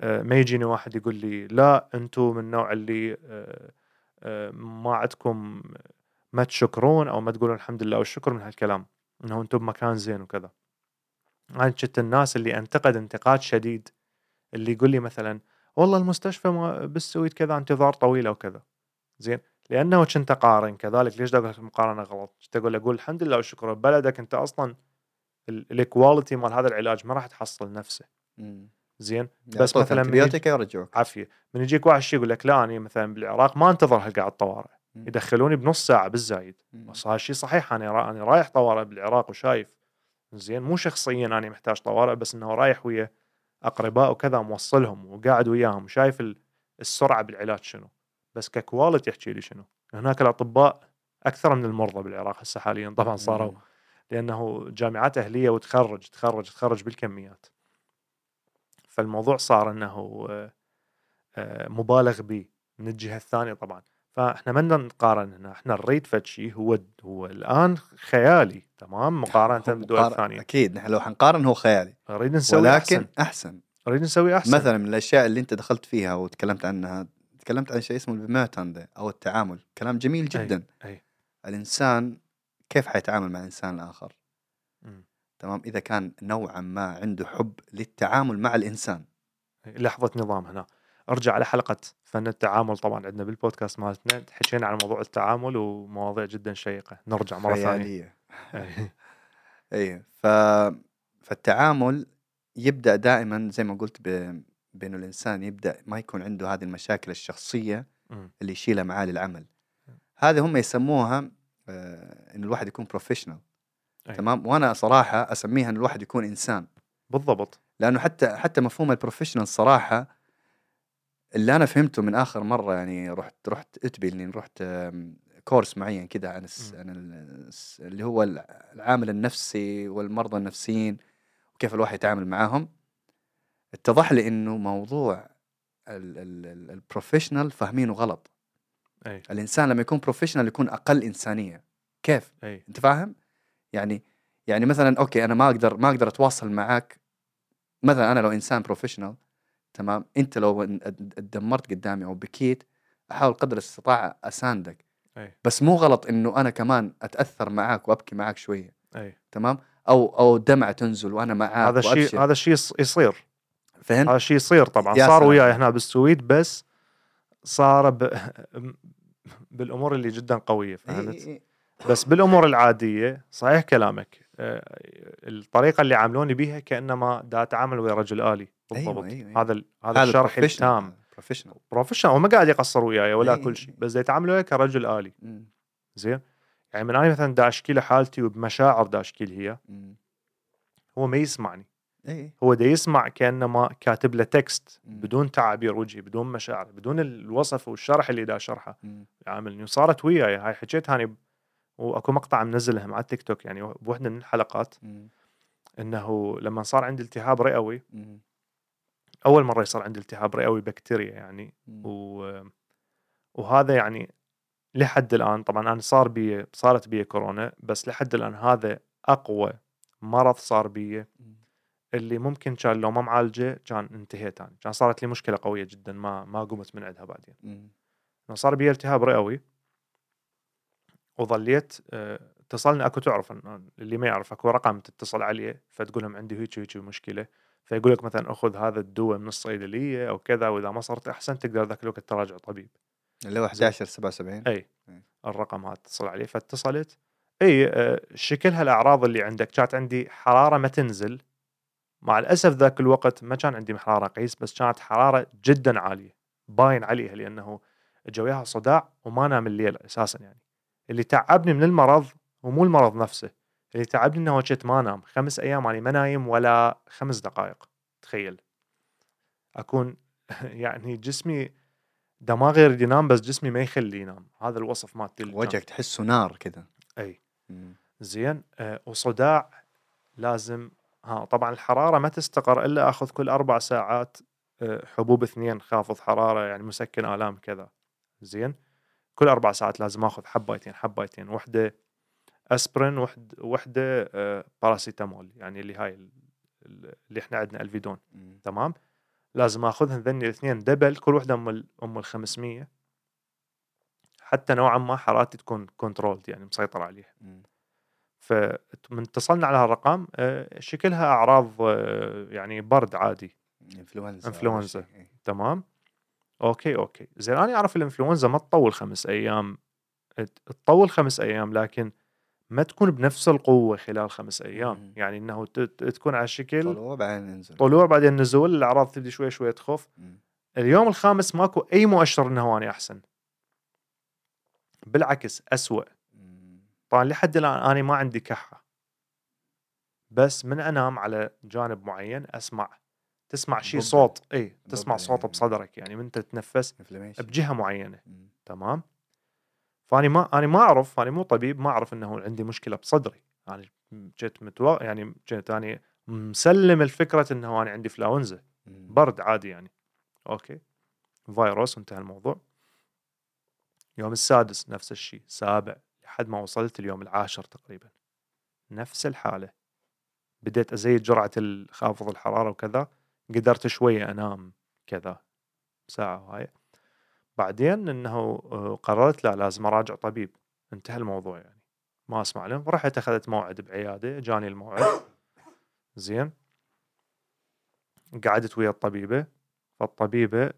آه، ما يجيني واحد يقول لي لا أنتم من النوع اللي آه، آه، ما عندكم ما تشكرون أو ما تقولون الحمد لله والشكر من هالكلام. إنه أنتم بمكان زين وكذا. أنا كنت الناس اللي أنتقد انتقاد شديد. اللي يقول لي مثلا والله المستشفى ما- بالسويد كذا انتظار طويله وكذا زين. لأنه كنت أقارن كذلك ليش أقول لك المقارنه غلط؟ كنت أقول أقول الحمد لله والشكر ببلدك أنت أصلا ال quality مال هذا العلاج ما راح تحصل نفسه. زين بس يعطوك مثلاً antibiotic يرجعوك عافية من يجيك واحد شي يقول لك لا أنا مثلا بالعراق ما أنتظر هالقاعد طوارئ مم. يدخلوني بنص ساعة بالزايد. بس هذا الشيء صحيح أنا. أنا رايح طوارئ بالعراق وشايف زين مو شخصيا أنا محتاج طوارئ بس إنه رايح ويا أقرباء وكذا موصلهم وقاعد وياهم وشايف ال- السرعة بالعلاج شنو بس ككواليتي يحكي لي شنو. هناك الأطباء أكثر من المرضى بالعراق هسه حاليا طبعا صاروا. لأنه جامعات أهلية وتخرج تخرج تخرج بالكميات. فالموضوع صار إنه آه، مبالغ به من الجهة الثانية طبعا. فإحنا ما نقارن هنا إحنا نريد فد شيء هو هو الآن خيالي تمام؟ مقارنة بالدول مقارن- الثانية أكيد. نحن لو حنقارن هو خيالي. نريد نسوي ولكن أحسن. أحسن. نريد نسوي أحسن. مثلا من الأشياء اللي أنت دخلت فيها وتكلمت عنها تكلمت عن شيء اسمه البيماتان ده أو التعامل كلام جميل جدا. أي. الإنسان كيف حيتعامل مع الانسان الآخر مم. تمام؟ إذا كان نوعا ما عنده حب للتعامل مع الإنسان. لحظة نظام هنا. أرجع على حلقة فن التعامل طبعا عندنا بالبودكاست مالتنا. حكينا عن موضوع التعامل ومواضيع جدا شيقة. نرجع مرة ثانية. خيالية. إيه. اي ف... فالتعامل يبدأ دائما زي ما قلت ب... بانه الإنسان يبدأ ما يكون عنده هذه المشاكل الشخصية. اللي يشيلها معاه للعمل. هذه هم يسموها آه، انه الواحد يكون بروفيشنال أي. تمام؟ وأنا صراحة أسميها انه الواحد يكون إنسان. بالضبط. لأنه حتى حتى مفهوم ال professional صراحة اللي أنا فهمته من آخر مرة يعني رحت رحت أتبي إني رحت كورس معين كذا عن الس. عن الس اللي هو العامل النفسي والمرضى النفسيين وكيف الواحد يتعامل معاهم. اتضح لي إنه موضوع ال professional فاهمينه غلط. أي. الإنسان لما يكون professional يكون أقل إنسانية. كيف؟ أي. أنت فاهم؟ يعني يعني مثلا أوكي أنا ما أقدر ما أقدر أتواصل معاك. مثلا أنا لو إنسان professional تمام؟ أنت لو اتدمرت قدامي أو بكيت أحاول قدر الاستطاعه أساندك. أي. بس مو غلط إنه أنا كمان أتأثر معاك وأبكي معاك شوية. أي. تمام؟ أو أو دمعة تنزل وأنا معاك هذا الشيء. هذا الشيء يص- يصير. فهمت؟ هذا الشيء يصير طبعا. صار. وياي هنا بالسويد بس صار ب... بالأمور اللي جدا قوية فهمت. بس بالأمور العادية صحيح كلامك. آه، الطريقة اللي عاملوني بيها كأنما دا أتعامل ويا رجل آلي بالضبط. أيوة، أيوة، أيوة. هذا هذا الشرح التام. professional professional وما قاعد يقصر وياي ولا إي، كل شيء. بس دا يتعامل وياي كرجل آلي. زين؟ يعني من أنا مثلا دا أشكي له حالتي وبمشاعر دا أشكي هي هو ما يسمعني. اي هو دا يسمع كانما كاتب له text. بدون تعابير وجهي بدون مشاعر بدون الوصف والشرح اللي دا اشرحه مم. عاملني وصارت وياي هاي حكيتها اني ب- وأكو مقطع منزلها مع التيك توك يعني بوحده من الحلقات. إنه لما صار عندي التهاب رئوي. أول مرة يصير عندي التهاب رئوي بكتيريا يعني. و... وهذا يعني لحد الآن طبعا أنا صار بي صارت بي كورونا بس لحد الآن هذا أقوى مرض صار بي. اللي ممكن كان لو ما معالجة كان انتهيت أنا كان صارت لي مشكلة قوية جدا ما ما قمت من عندها بعدين. إنه صار بي التهاب رئوي وظليت آه، اتصلنا أكو تعرف اللي ما يعرف أكو رقم تتصل عليه فتقول لهم عندي هيك هيك مشكلة. فيقول لك مثلا أخذ هذا الدواء من الصيدلية أو كذا وإذا ما صرت أحسن تقدر ذاك الوقت تراجع طبيب. اللي هو 11 77 إي. الرقم هذا اتصل عليه فاتصلت. إي آه، شكلها الأعراض اللي عندك كانت عندي حرارة ما تنزل. مع الأسف ذاك الوقت ما كان عندي حرارة قيس بس كانت حرارة جدا عالية باين عليها لأنه اجى وياها صداع وما نام الليل أساسا يعني. اللي تعبني من المرض هو مو المرض نفسه اللي تعبني إنه كنت ما نام. خمس أيام اني ما نايم ولا خمس دقائق تخيل. أكون يعني جسمي دماغي يريد ينام بس جسمي ما يخلي ينام. هذا الوصف مالتي. وجهك تحسه نار كذا. أي. زين آه وصداع لازم ها طبعا الحرارة ما تستقر إلا آخذ كل أربع ساعات آه حبوب اثنين خافض حرارة يعني مسكن آلام كذا. زين؟ كل أربع ساعات لازم آخذ حبايتين حبايتين. وحدة أسبرين وحده وحدة آه باراسيتامول يعني اللي هاي ال- ال- اللي إحنا عندنا الفيفادول. مم. تمام؟ لازم اخذهم ذني الاثنين. double كل وحدة أم ال أم ال 500 حتى نوعا ما حرارتي تكون controlled يعني مسيطر عليها. مم. فمن اتصلنا على هالرقم آه، شكلها أعراض آه، يعني برد عادي إنفلونزا. إيه. تمام okay okay زين أنا أعرف الإنفلونزا ما تطول خمس أيام تطول خمس أيام لكن ما تكون بنفس القوة خلال خمس أيام مم. يعني إنه تكون على شكل طلوع بعدين ينزل طلوع بعدين نزول الأعراض تبدي شوي شوي تخف مم. اليوم الخامس ماكو أي مؤشر إنه أني أحسن بالعكس أسوأ مم. طبعا لحد الآن أنا ما عندي كحه بس من أنام على جانب معين أسمع تسمع شيء. صوت إي تسمع صوت يعني. بصدرك يعني من تتنفس. بجهة معينة مم. تمام فاني ما أنا ما أعرف أنا مو طبيب ما أعرف إنه عندي مشكلة بصدري يعني جيت متو... يعني جيت اني مسلم الفكرة إنه أنا عندي فلاونزا. برد عادي يعني okay فيروس وانتهى الموضوع يوم السادس نفس الشيء سابع لحد ما وصلت اليوم العاشر تقريبا. نفس الحالة. بديت أزيد جرعة خافض الحرارة وكذا قدرت شوية أنام كذا ساعة وهاي بعدين إنه آه، قررت لا لازم أراجع طبيب. انتهى الموضوع يعني. ما أسمع لهم. رحت أخذت موعد بعيادة جاني الموعد. زين. قعدت ويا الطبيبة. فالطبيبة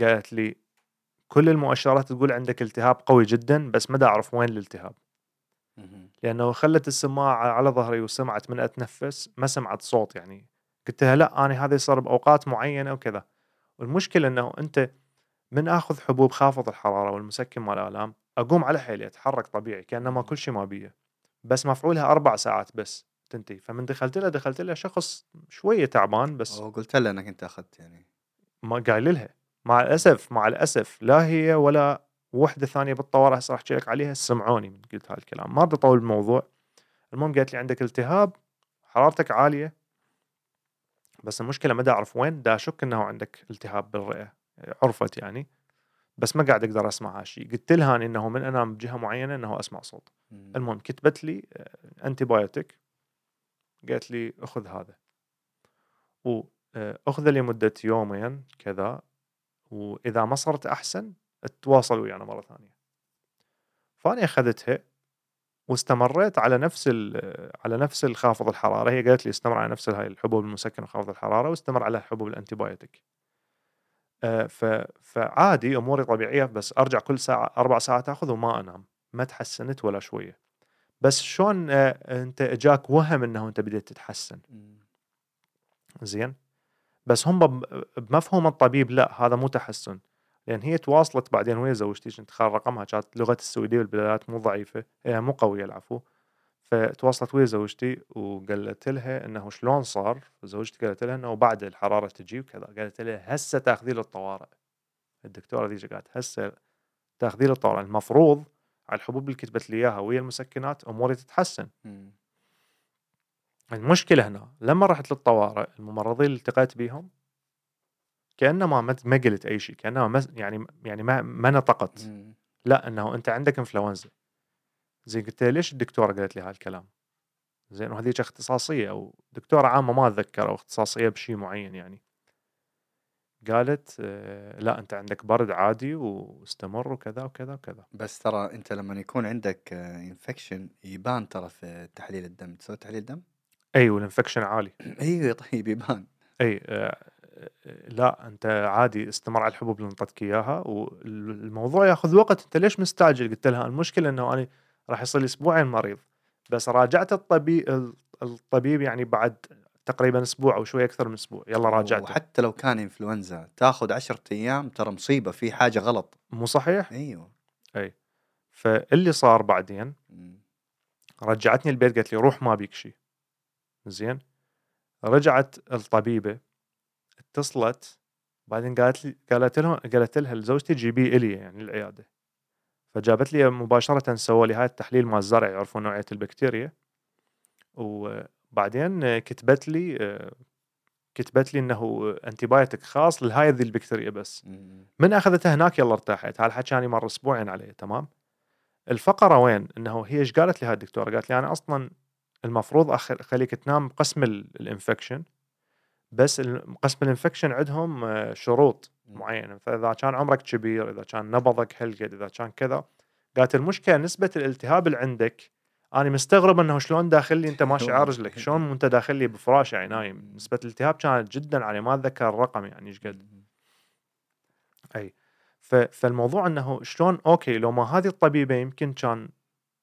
قالت لي كل المؤشرات تقول عندك التهاب قوي جدا بس ما أعرف وين الالتهاب. لأنه خلت السماعه على ظهري وسمعت من أتنفس ما سمعت صوت يعني. قلت لها لا أنا هذا يصير بأوقات معينة وكذا. والمشكلة إنه أنت من آخذ حبوب خافض الحرارة والمسكن مال الآلام أقوم على حيلي أتحرك طبيعي كأنما كل شيء ما بيه بس مفعولها أربع ساعات بس تنتهي. فمن دخلت لها دخلت لها شخص شوية تعبان بس وقلت لها إنك أنت أخذت يعني. ما قايل لها. مع الأسف مع الأسف لا هي ولا وحدة ثانية بالطوارئ هسه راح احكي لك عليها سمعوني من قلت هذا الكلام. ما بدي اطول الموضوع. المهم قالت لي عندك التهاب حرارتك عالية بس المشكلة ما أعرف وين دا أشك إنه عندك التهاب بالرئة عرفت يعني بس ما قاعد أقدر أسمع هالشيء قلت لها إنه من انام بجهه معينة إنه أسمع صوت. المهم كتبت لي antibiotic قالت لي أخذ هذا. واخذه لمدة يومين كذا وإذا ما صرت أحسن تواصل ويانا مرة ثانية. فاني أخذتها واستمريت على نفس ال- على نفس الخافض الحرارة. هي قالت لي استمر على نفس هاي الحبوب المسكنة وخافض الحرارة واستمر على حبوب ال antibiotic آه، ف- فعادي أموري طبيعية بس أرجع كل ساعة أربع ساعات آخذ وما أنام. ما تحسنت ولا شوية. بس شلون آه، أنت اجاك وهم إنه أنت بديت تتحسن. زين؟ بس هم بمفهوم الطبيب لا هذا مو تحسن. لأن هي تواصلت بعدين ويا زوجتي؟ كنت خال رقمها؟ كانت لغه السويدية بالبدايات مو ضعيفة. هي مو قوية العفو. فتواصلت ويا زوجتي؟ وقالت لها إنه شلون صار؟ زوجتي قالت لها إنه بعد الحرارة تجي وكذا. قالت لها هسه تاخذي للطوارئ الدكتورة ذيك قالت هسه تاخذي للطوارئ المفروض على الحبوب اللي كتبت لي إياها ويا المسكنات أموري تتحسن. مم. المشكلة هنا لما رحت للطوارئ الممرضين اللي التقيت بيهم كأنما ما ما قلت أي شيء كأنما ما يعني يعني ما ما نطقت. لا إنه أنت عندك إنفلونزا. زين قلت لها ليش الدكتورة قالت لي هالكلام؟ زين وهذيك اختصاصية أو دكتورة عامة ما أتذكر أو اختصاصية بشيء معين يعني. قالت آه، لا أنت عندك برد عادي واستمر وكذا وكذا وكذا. بس ترى أنت لما يكون عندك infection يبان ترى في تحليل الدم. تسوي تحليل دم؟ أي وال infection عالي. أيوه طيب يبان. أي آه، آه، لا أنت عادي استمر على الحبوب اللي انطتك إياها والموضوع ياخذ وقت. أنت ليش مستعجل؟ قلت لها المشكلة إنه أنا راح يصير لي أسبوعين مريض. بس راجعت الطبيب الطبيب يعني بعد تقريبا أسبوع أو شوي أكثر من أسبوع. يلا راجعته. وحتى لو كان إنفلونزا تاخذ 10 أيام ترى مصيبة في حاجة غلط. مو صحيح؟ أيوه. فاللي صار بعدين. رجعتني البيت قالت لي روح ما بيك شيء زين. رجعت الطبيبة اتصلت بعدين قالت لي قالت لهم قالت لها لزوجتي جيبيه إلي يعني العيادة. فجابت لي مباشرة سووا لي هاي التحليل مال الزرع يعرفون نوعية البكتيريا. وبعدين كتبت لي كتبت لي إنه anti خاص لهاي ذي البكتيريا بس. من أخذتها هناك؟ يلا ارتاحت. هالحكي أنا مر أسبوعين عليه تمام؟ الفقرة وين؟ إنه هي إيش قالت لي هاي الدكتورة؟ قالت لي أنا أصلا المفروض أخليك تنام قسم ال- ال infection بس قسم ال infection عندهم آه، شروط. معينة. فإذا كان عمرك كبير إذا كان نبضك هلقد إذا كان كذا. قالت المشكلة نسبة الالتهاب اللي عندك أنا مستغرب إنه شلون داخل لي أنت ماشي على رجلك شلون انت داخل لي بفراش يعني نايم نسبة الالتهاب كانت جدا عاليه ما أتذكر الرقم يعني إيش قد. أي. فالموضوع إنه شلون okay لو ما هذه الطبيبة يمكن كان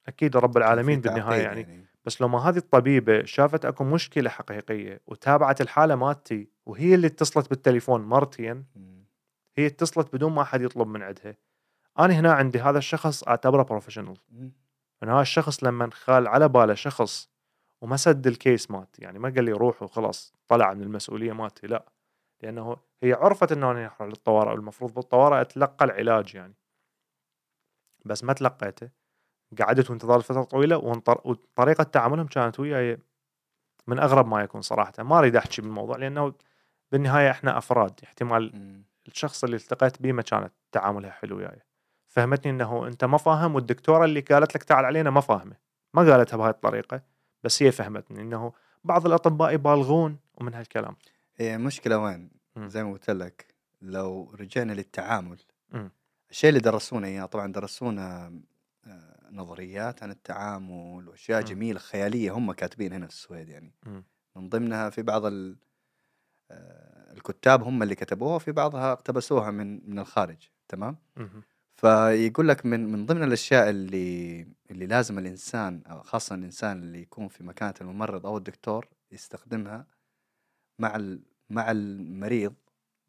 أكيد رب العالمين بالنهاية تعقيد يعني. بس لو ما هذه الطبيبة شافت أكو مشكلة حقيقية وتابعت الحالة مالتي وهي اللي اتصلت بالتليفون مرتين. هي اتصلت بدون ما حد يطلب من عندها أنا هنا عندي هذا الشخص أعتبره professional. من هذا الشخص لما خال على باله شخص وما سد ال case مالتي يعني ما قال لي روح وخلاص طلع من المسؤولية مالتي لا لأنه هي عرفت إنه أنا راح للطوارئ والمفروض بالطوارئ أتلقى العلاج يعني بس ما تلقيته قعدت وانتظرت فتره طويلة وطريقة تعاملهم كانت وياي من أغرب ما يكون صراحة ما أريد أحكي بالموضوع لأنه بالنهاية إحنا أفراد احتمال. الشخص اللي التقيت به ما كانت تعاملها حلو وياي فهمتني إنه أنت ما فاهم والدكتورة اللي قالت لك تعال علينا ما فاهمة ما قالتها بهاي الطريقة بس هي فهمتني إنه بعض الأطباء يبالغون ومن هالكلام هي المشكلة وين؟ مم. زي ما قلت لك لو رجعنا للتعامل. الشيء اللي درسونا اياه طبعا درسونا نظريات عن التعامل وأشياء مم. جميلة خيالية هم كاتبين هنا في السويد يعني مم. من ضمنها في بعض ال- آه، الكتاب هم اللي كتبوها وفي بعضها اقتبسوها من من الخارج تمام مم. فيقول لك من من ضمن الأشياء اللي اللي لازم الإنسان أو خاصة الإنسان اللي يكون في مكانة الممرض أو الدكتور يستخدمها مع مع المريض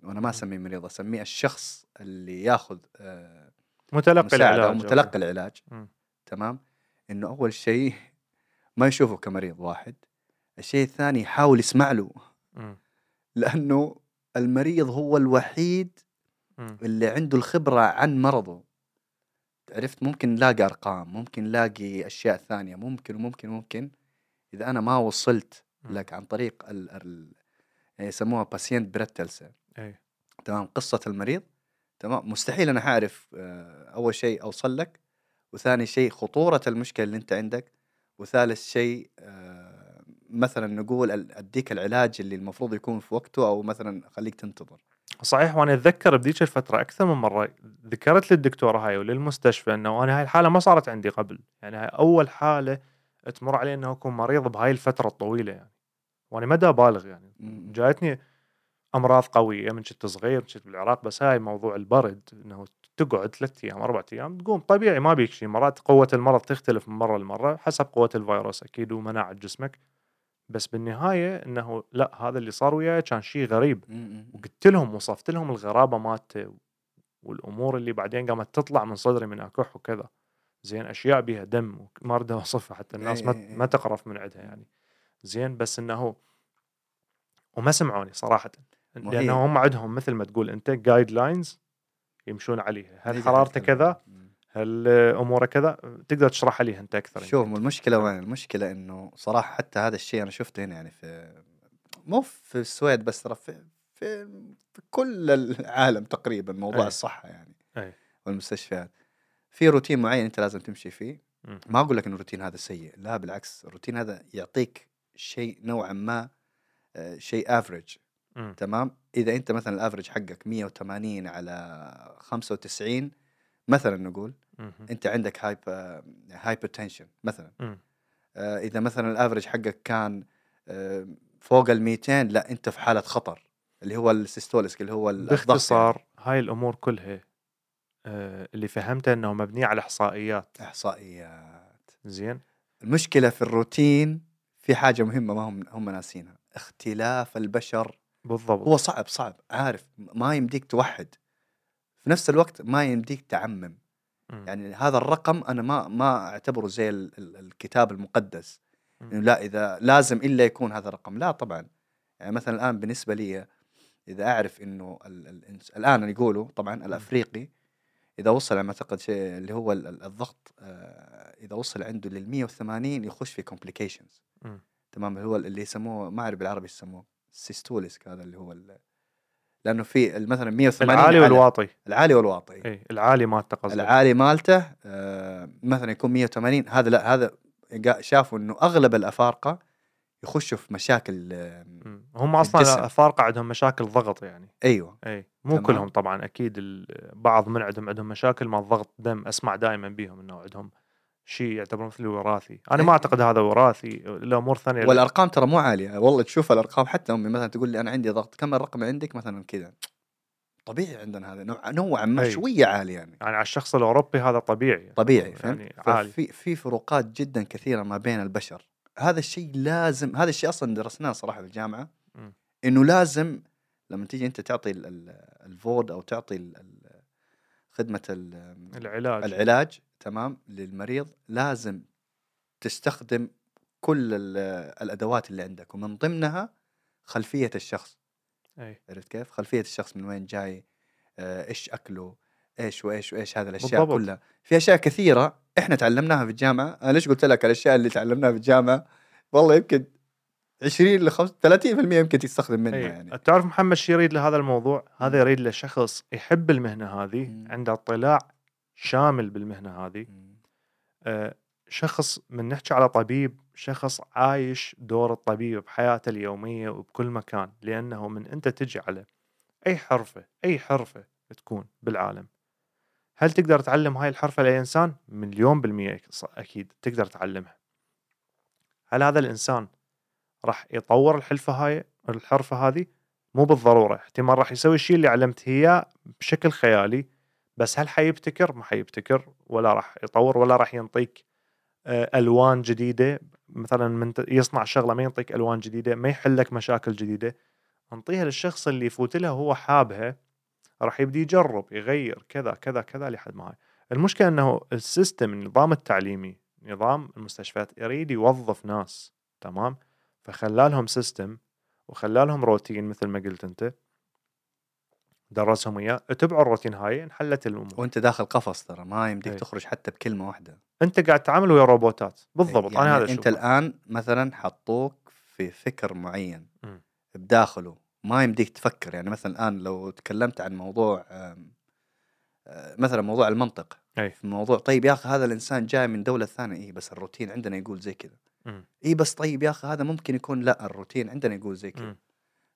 وأنا ما. أسميه مريض أسميه الشخص اللي ياخذ آه، متلقي العلاج متلقي العلاج مم. تمام؟ إنه أول شيء ما يشوفه كمريض واحد الشيء الثاني يحاول يسمع له. لأنه المريض هو الوحيد. اللي عنده الخبرة عن مرضه. عرفت؟ ممكن نلاقي أرقام ممكن نلاقي أشياء ثانية ممكن وممكن وممكن. إذا أنا ما وصلت. لك عن طريق ال ال يعني يسموها باسينت بريتلسه أي. تمام؟ قصة المريض تمام؟ مستحيل أنا حاعرف آه، أول شيء أوصل لك. وثاني شيء خطورة المشكلة اللي أنت عندك وثالث شيء آه، مثلا نقول أديك العلاج اللي المفروض يكون في وقته أو مثلا خليك تنتظر. صحيح وأنا أتذكر بذيك الفترة أكثر من مرة ذكرت للدكتورة هاي وللمستشفى إنه أنا هاي الحالة ما صارت عندي قبل. يعني هاي أول حالة تمر علي إنه أكون مريض بهاي الفترة الطويلة يعني. وأنا مدى بالغ يعني. جايتني أمراض قوية من كنت صغير كنت بالعراق بس هاي موضوع البرد إنه تقعد ثلاث أيام أربع أيام تقوم طبيعي ما بيك شيء مرات قوة المرض تختلف من مرة لمرة حسب قوة الفيروس أكيد ومناعة جسمك. بس بالنهاية إنه لا هذا اللي صار وياي كان شيء غريب. وقلت لهم وصفت لهم الغرابة مالته والأمور اللي بعدين قامت تطلع من صدري من أكح وكذا. زين أشياء بها دم ما أريد أوصفها حتى الناس ما إيه إيه ما إيه. تقرف من عندها يعني. زين بس إنه وما سمعوني صراحة. لأنه هم عندهم مثل ما تقول إنت guidelines يمشون عليها. هل نجي حرارته كذا؟ م. هل أموره كذا؟ تقدر تشرحها لي أنت أكثر شوف يمكن المشكلة وين؟ المشكلة إنه صراحة حتى هذا الشيء أنا شفته هنا يعني في مو في السويد بس ترى في في, في كل العالم تقريبا موضوع أي. الصحة يعني أي. والمستشفيات. في روتين معين أنت لازم تمشي فيه. مم. ما أقول لك انه الروتين هذا سيء لا بالعكس الروتين هذا يعطيك شيء نوعا ما آه، شيء average مم. تمام إذا أنت مثلا ال average حقك 180 على 95 مثلا نقول مم. أنت عندك hyper hypertension مثلا مم. آه، إذا مثلا ال average حقك كان آه، فوق ال 200 لا أنت في حالة خطر اللي هو ال systolic اللي هو يعني. باختصار هاي الأمور كلها آه، اللي فهمته إنه مبنيه على إحصائيات إحصائيات زين المشكلة في الروتين في حاجة مهمة ما هم هم ناسينها اختلاف البشر بالضبط. هو صعب صعب. عارف ما يمديك توحد. في نفس الوقت ما يمديك تعمم. مم. يعني هذا الرقم أنا ما ما أعتبره زي ال- ال- الكتاب المقدس. إنه لا إذا لازم إلا يكون هذا الرقم. لا طبعا. يعني مثلا الآن بالنسبة لي إذا أعرف إنه ال ال الآن يقولوا طبعا الأفريقي إذا وصل على ما أعتقد شيء اللي هو ال- ال- الضغط آه، إذا وصل عنده لل 180 يخش في complications. تمام؟ اللي هو اللي يسموه ما أعرف بالعربي يسموه. systoliskt هذا اللي هو ال- لأنه في مثلا 180 العالي على- والواطي العالي والواطي اي العالي مالته قصدك العالي مالته آه، مثلا يكون 180 هذا لا هذا شافوا إنه أغلب الأفارقة يخشوا في مشاكل آه،. هم أصلا الجسم. الأفارقة عندهم مشاكل ضغط يعني أيوه اي مو تمام. كلهم طبعا أكيد بعض من عندهم عندهم مشاكل مع ضغط دم أسمع دائما بيهم إنه عندهم شيء يعتبرون مثل وراثي أنا إيه. ما أعتقد هذا وراثي الأمور ثانية لا. والأرقام ترى مو عالية والله تشوف الأرقام حتى أمي مثلا تقول لي أنا عندي ضغط كم الرقم عندك مثلا كذا طبيعي عندنا هذا نوع نوعا ما أي. شوية عالي يعني يعني على الشخص الأوروبي هذا طبيعي طبيعي فهمت يعني عالي في في فروقات جدا كثيرة ما بين البشر هذا الشيء لازم هذا الشيء أصلا درسناه صراحة في الجامعة. إنه لازم لما تيجي أنت تعطي ال- ال- الفود أو تعطي خدمة ال- العلاج. العلاج تمام للمريض. لازم تستخدم كل ال- الأدوات اللي عندك ومن ضمنها خلفية الشخص. أي. عرفت كيف؟ خلفية الشخص من وين جاي آه، إيش أكله إيش وإيش وإيش هذه الأشياء بالضبط. كلها. في أشياء كثيرة إحنا تعلمناها في الجامعة. أنا ليش قلت لك الأشياء اللي تعلمناها في الجامعة؟ والله يمكن 20 ل 30% يمكن تستخدم منها أي. يعني. تعرف محمد شو يريد لهذا الموضوع؟ هذا يريد له شخص يحب المهنة هذه مم. عنده اطلاع شامل بالمهنة هذه. آه، شخص من نحكي على طبيب شخص عايش دور الطبيب بحياته اليومية وبكل مكان لأنه من أنت تجي على أي حرفة أي حرفة تكون بالعالم. هل تقدر تعلم هاي الحرفة لاي انسان مليون بالمية أكيد تقدر تعلمها. هل هذا الإنسان راح يطور الحلفة هاي الحرفة هذه. مو بالضرورة احتمال راح يسوي الشيء اللي علمته اياه بشكل خيالي. بس هل حيبتكر؟ ما حيبتكر ولا راح يطور ولا راح ينطيك آه، ألوان جديدة. مثلا من يصنع شغلة ما ينطيك ألوان جديدة ما يحل لك مشاكل جديدة. انطيها للشخص اللي يفوت لها وهو حابها راح يبدي يجرب يغير كذا كذا كذا لحد ما هاي. المشكلة إنه ال system النظام التعليمي نظام المستشفيات يريد يوظف ناس تمام؟ فخلالهم system وخلالهم روتين مثل ما قلت أنت درسهم اياه اتبعوا الروتين هاي انحلت الأمور وأنت داخل قفص ترى ما يمديك. تخرج حتى بكلمة واحدة أنت قاعد تتعامل ويا روبوتات بالضبط يعني أنا هذا أنت أشوفه. الآن مثلا حطوك في فكر معين مم. بداخله ما يمديك تفكر يعني مثلا الآن لو تكلمت عن موضوع آه، مثلا موضوع المنطق أي. في موضوع طيب يا أخي هذا الإنسان جاي من دولة ثانية إي بس الروتين عندنا يقول زي كذا. إي بس طيب يا أخي هذا ممكن يكون لا الروتين عندنا يقول زي كذا.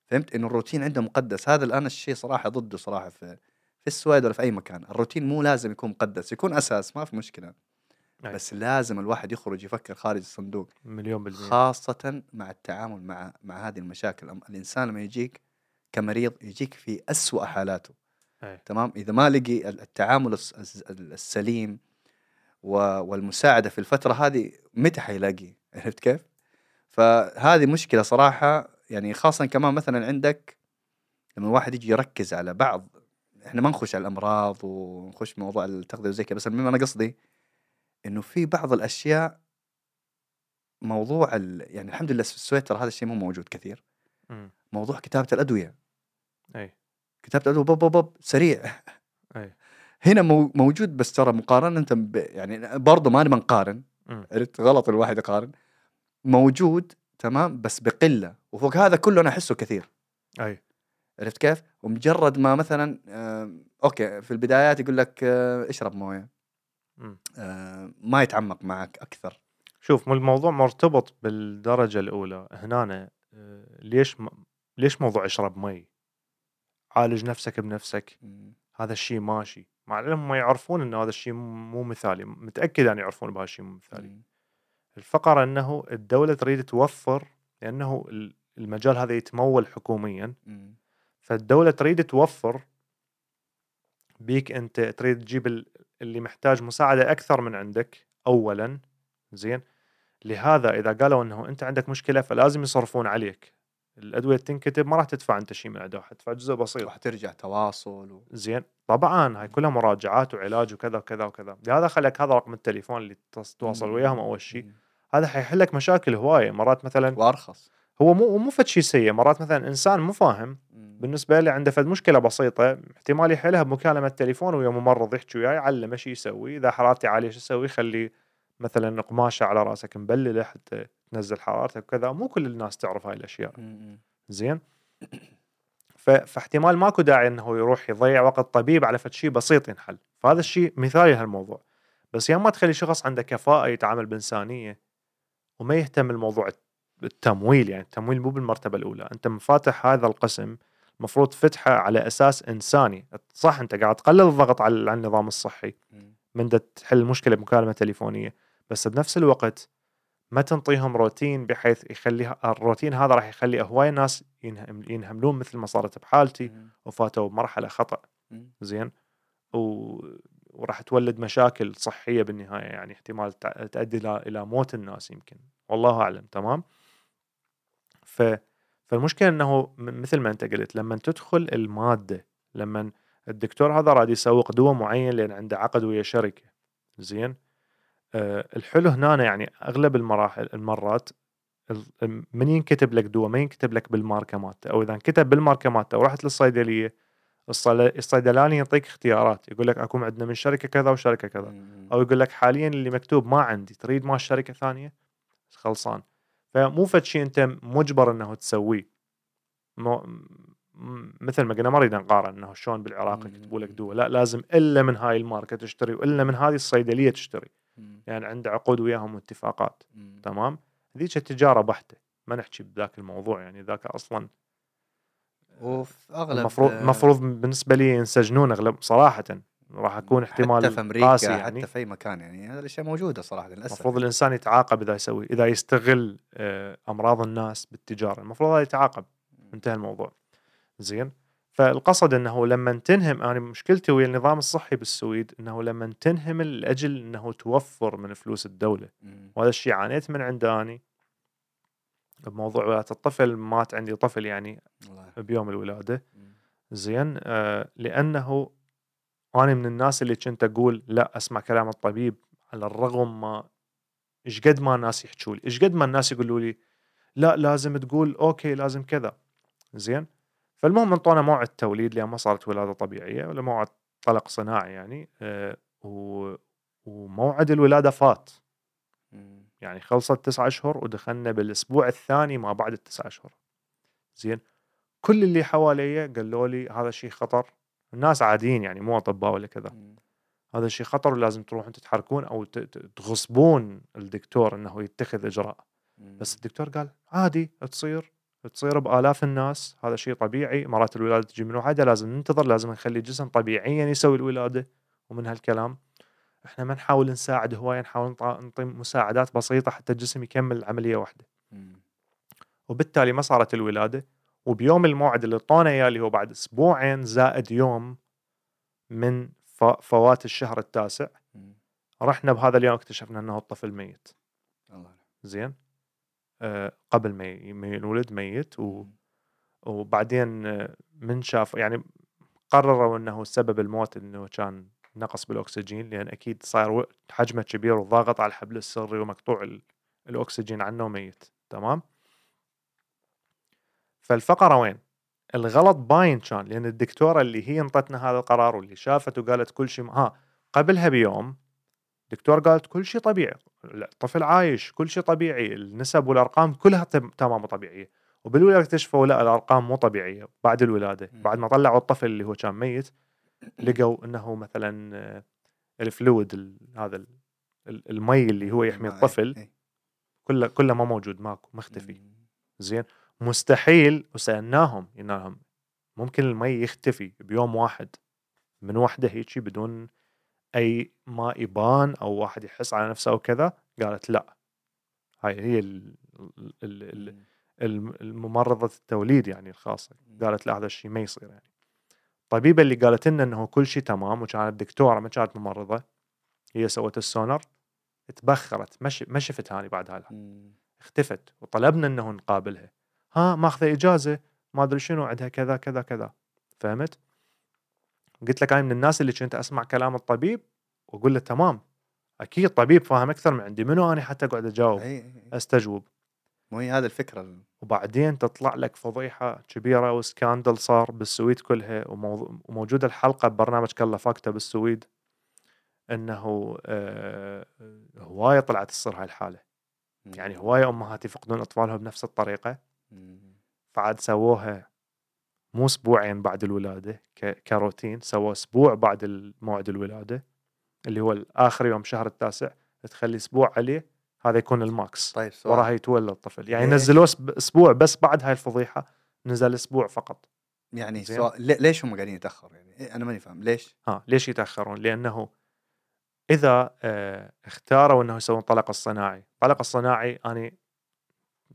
فهمت؟ إنه الروتين عنده مقدس. هذا الآن الشيء صراحة ضده صراحة في في السويد ولا في أي مكان. الروتين مو لازم يكون مقدس يكون أساس ما في مشكلة. أي. بس لازم الواحد يخرج يفكر خارج الصندوق. مليون بالمية. خاصة مع التعامل مع مع هذه المشاكل. الإنسان لما يجيك كمريض يجيك في أسوأ حالاته. أي. تمام؟ إذا ما لقي ال- التعامل الس- الس- السليم والمساعدة في الفترة هذه متى حيلاقي عرفت كيف؟ فهذه مشكلة صراحة يعني خاصة كمان مثلا عندك لما الواحد يجي يركز على بعض إحنا ما نخش على الأمراض ونخش موضوع التغذية وزي كذا بس المهم أنا قصدي إنه في بعض الأشياء موضوع ال... يعني الحمد لله في السويد ترى هذا الشيء مو موجود كثير مم. موضوع كتابة الأدوية أي كتابة الأدوية بب بب بب سريع أي هنا مو... موجود بس ترى مقارنة ب... يعني برضه ما نبغى نقارن. عرفت؟ غلط الواحد يقارن. موجود تمام؟ بس بقلة. وفوق هذا كله أنا أحسه كثير. أي. عرفت كيف؟ ومجرد ما مثلا آه أوكي في البدايات يقول لك آه اشرب موية. آه ما يتعمق معك أكثر. شوف مو الموضوع مرتبط بالدرجة الأولى. هنا آه، ليش م... ليش موضوع اشرب مي؟ عالج نفسك بنفسك. مم. هذا الشيء ماشي. مع انهم ما يعرفون ان هذا الشيء مو مثالي متأكد ان يعرفون بهذا الشيء مو مثالي مم. الفقرة إنه الدولة تريد توفر لأنه ال- المجال هذا يتمول حكوميا مم. فالدولة تريد توفر بيك أنت تريد تجيب ال- اللي محتاج مساعدة أكثر من عندك اولا زين لهذا إذا قالوا إنه أنت عندك مشكلة فلازم يصرفون عليك الأدوية تنكتب ما راح تدفع أنت شيء من عندها حتدفع جزء بسيط. راح ترجع تواصل و... زين طبعا هاي كلها مراجعات وعلاج وكذا وكذا وكذا. لهذا خلك هذا رقم التليفون اللي تص- تواصل مم. وياهم أول شيء. هذا حيحل لك مشاكل هواية. مرات مثلا وارخص هو مو مو فد شيء سيء. مرات مثلا إنسان مو فاهم. بالنسبة له عنده فد مشكلة بسيطة احتمال يحلها بمكالمة تليفون ويا ممرض يحكي وياه يعلمه شو يسوي. إذا حرارتي عالية شو يسوي؟ خلي مثلا قماشة على رأسك مبللة حتى تنزل حرارتك وكذا. مو كل الناس تعرف هاي الأشياء. زين. فاحتمال ماكو داعي إنه يروح يضيع وقت طبيب على فد شيء بسيط ينحل. فهذا الشيء مثالي لهالموضوع. بس يا ما تخلي شخص عنده كفاءة يتعامل بإنسانية وما يهتم الموضوع التمويل يعني التمويل مو بالمرتبة الأولى. أنت مفاتح هذا القسم المفروض فتحه على أساس إنساني. صح أنت قاعد تقلل الضغط على النظام الصحي. من تحل المشكلة بمكالمة تليفونية. بس بنفس الوقت ما تنطيهم روتين بحيث يخلي الروتين هذا راح يخلي هواي ناس ينهم ينهملون مثل ما صارت بحالتي. وفاتوا بمرحلة خطأ. زين؟ و... وراح تولد مشاكل صحية بالنهاية يعني احتمال تؤدي إلى موت الناس يمكن. والله أعلم. تمام؟ ف فالمشكلة إنه مثل ما أنت قلت لما تدخل المادة لما الدكتور هذا راد يسوق دواء معين لأن عنده عقد ويا شركة. زين؟ الحلو هنا يعني أغلب المراحل المرات ال- من ينكتب لك دواء ما ينكتب لك بالماركة مالته أو إذا انكتب بالماركة مالته ورحت للصيدلية الصيد- الصيدلاني يعطيك اختيارات يقول لك اكو عندنا من شركة كذا وشركة كذا مم. أو يقول لك حاليا اللي مكتوب ما عندي تريد مال شركة ثانية خلصان فمو فد شيء أنت مجبر إنه تسويه مثل ما قلنا ما نريد نقارن إنه شلون بالعراق مم. يكتبوا لك دواء لا لازم إلا من هاي الماركة تشتري وإلا من هذه الصيدلية تشتري مم. يعني عنده عقود وياهم واتفاقات. مم. تمام؟ ذيك التجاره بحتة. ما نحكي بذاك الموضوع يعني ذاك أصلا وفي أغلب المفروض آه، المفروض بالنسبة لي ينسجنون اغلب صراحة. راح أكون احتمال حتى في أمريكا قاسي يعني. يعني حتى في أي مكان يعني. هذه الأشياء موجودة صراحة للأسف. المفروض الإنسان يتعاقب إذا يسوي إذا يستغل آه، أمراض الناس بالتجارة. المفروض هذا يتعاقب. انتهى الموضوع. زين؟ فالقصد إنه لما تنهم أنا مشكلتي ويا النظام الصحي بالسويد إنه لما تنهم لاجل إنه توفر من فلوس الدولة. وهذا الشيء عانيت من عنداني بموضوع ولاده الطفل مات عندي طفل يعني. بيوم الولادة. زين آه لأنه أنا من الناس اللي كنت أقول لا أسمع كلام الطبيب على الرغم ما إيش قد ما الناس يحكوا لي إيش قد ما الناس يقولوا لي لا لازم تقول أوكي لازم كذا زين فالمهم انطونا موعد توليد لأن ما صارت ولادة طبيعية ولا موعد طلق صناعي يعني آه و وموعد الولادة فات. يعني خلصت تسعة أشهر ودخلنا بالأسبوع الثاني ما بعد التسعة أشهر. زين؟ كل اللي حواليا قالوا لي هذا شيء خطر. الناس عاديين يعني مو أطباء ولا كذا. هذا شيء خطر ولازم تروحون تتحركون أو تغصبون الدكتور إنه يتخذ إجراء. بس الدكتور قال عادي تصير. تصير بآلاف الناس هذا شيء طبيعي مرات الولاده تجي من وحده لازم ننتظر لازم نخلي الجسم طبيعيا يسوي الولادة ومن هالكلام إحنا ما نحاول نساعد هوايه نحاول نعطي مساعدات بسيطة حتى الجسم يكمل عملية واحدة مم. وبالتالي ما صارت الولادة وبيوم الموعد اللي طونا إياه اللي هو بعد أسبوعين زائد يوم من فوات الشهر التاسع. رحنا بهذا اليوم اكتشفنا إنه الطفل ميت الله. زين قبل ما ينولد ميت و. وبعدين آه، من شاف يعني قرروا إنه سبب الموت إنه كان نقص بالأكسجين لأن أكيد صار حجمه كبير وضاغط على الحبل السري ومقطوع ال- الأكسجين عنه وميت تمام فالفقرة وين الغلط باين كان لأن الدكتورة اللي هي أنطتنا هذا القرار واللي شافت وقالت كل شيء ها قبلها بيوم دكتور قالت كل شيء طبيعي لا، الطفل عايش كل شيء طبيعي النسب والأرقام كلها تم- تمام وطبيعية وبالولادة اكتشفوا لا الأرقام مو طبيعية بعد الولادة. بعد ما طلعوا الطفل اللي هو كان ميت لقوا إنه مثلا الفلويد ال- هذا ال- ال- المي اللي هو يحمي الطفل إيه. كله كله ما موجود ماكو مختفي. زين مستحيل وسألناهم قلنا لهم ممكن المي يختفي بيوم واحد من وحده هيجي بدون أي ما يبان أو واحد يحس على نفسه أو كذا قالت لأ هاي هي ال- ال- ال- مم. الم- الممرضة التوليد يعني الخاصة مم. قالت لأ هذا الشيء ما يصير يعني الطبيبة اللي قالت لنا إنه كل شيء تمام وكانت دكتورة ما كانت ممرضة هي سوت السونر تبخرت ما شفت هاني بعد هاي مم. اختفت وطلبنا إنه نقابلها ها ماخذة إجازة ما أدري شنو عندها كذا كذا كذا فهمت؟ قلت لك أنا من الناس اللي كنت أسمع كلام الطبيب وأقول له تمام أكيد طبيب فاهم أكثر من عندي منو أنا حتى أقعد أجاوب إيه، إيه. أستجوب مو هي هذه الفكرة ال- وبعدين تطلع لك فضيحة كبيرة و skandal صار بالسويد كلها وموجودة الحلقة ببرنامج Kalla Fakta بالسويد إنه آه هواية طلعت تصير هاي الحالة يعني هواية أمهات يفقدون أطفالهم بنفس الطريقة. فعاد سووها مو أسبوعين بعد الولادة كروتين سووا أسبوع بعد موعد الولادة اللي هو آخر يوم شهر التاسع تخلي أسبوع عليه هذا يكون ال max طيب سؤال وراها يتولد الطفل يعني؟ نزلوه أسبوع بس بعد هاي الفضيحة نزل أسبوع فقط يعني. سؤال لي- ليش هم قاعدين يتاخر يعني إيه، أنا ماني فاهم ليش؟ ها ليش يتأخرون؟ لأنه إذا آه اختاروا إنه يسوون طلق الصناعي، الطلق الصناعي أنا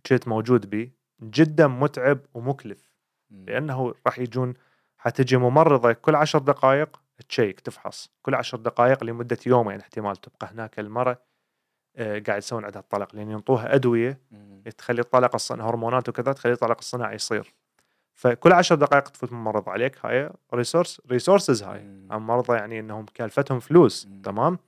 كنت موجود به جدا متعب ومكلف. لأنه راح يجون حتجي ممرضة كل عشر دقائق تشيك تفحص. كل عشر دقائق لمدة يومين احتمال تبقى هناك المرأة آه قاعد يسوون عندها الطلق لأن ينطوها أدوية. تخلي الطلق الصناعي هرمونات وكذا تخلي الطلق الصناعي يصير. فكل عشر دقائق تفوت ممرض عليك هاي resource resources هاي. مرضى يعني إنهم كلفتهم فلوس مم. تمام؟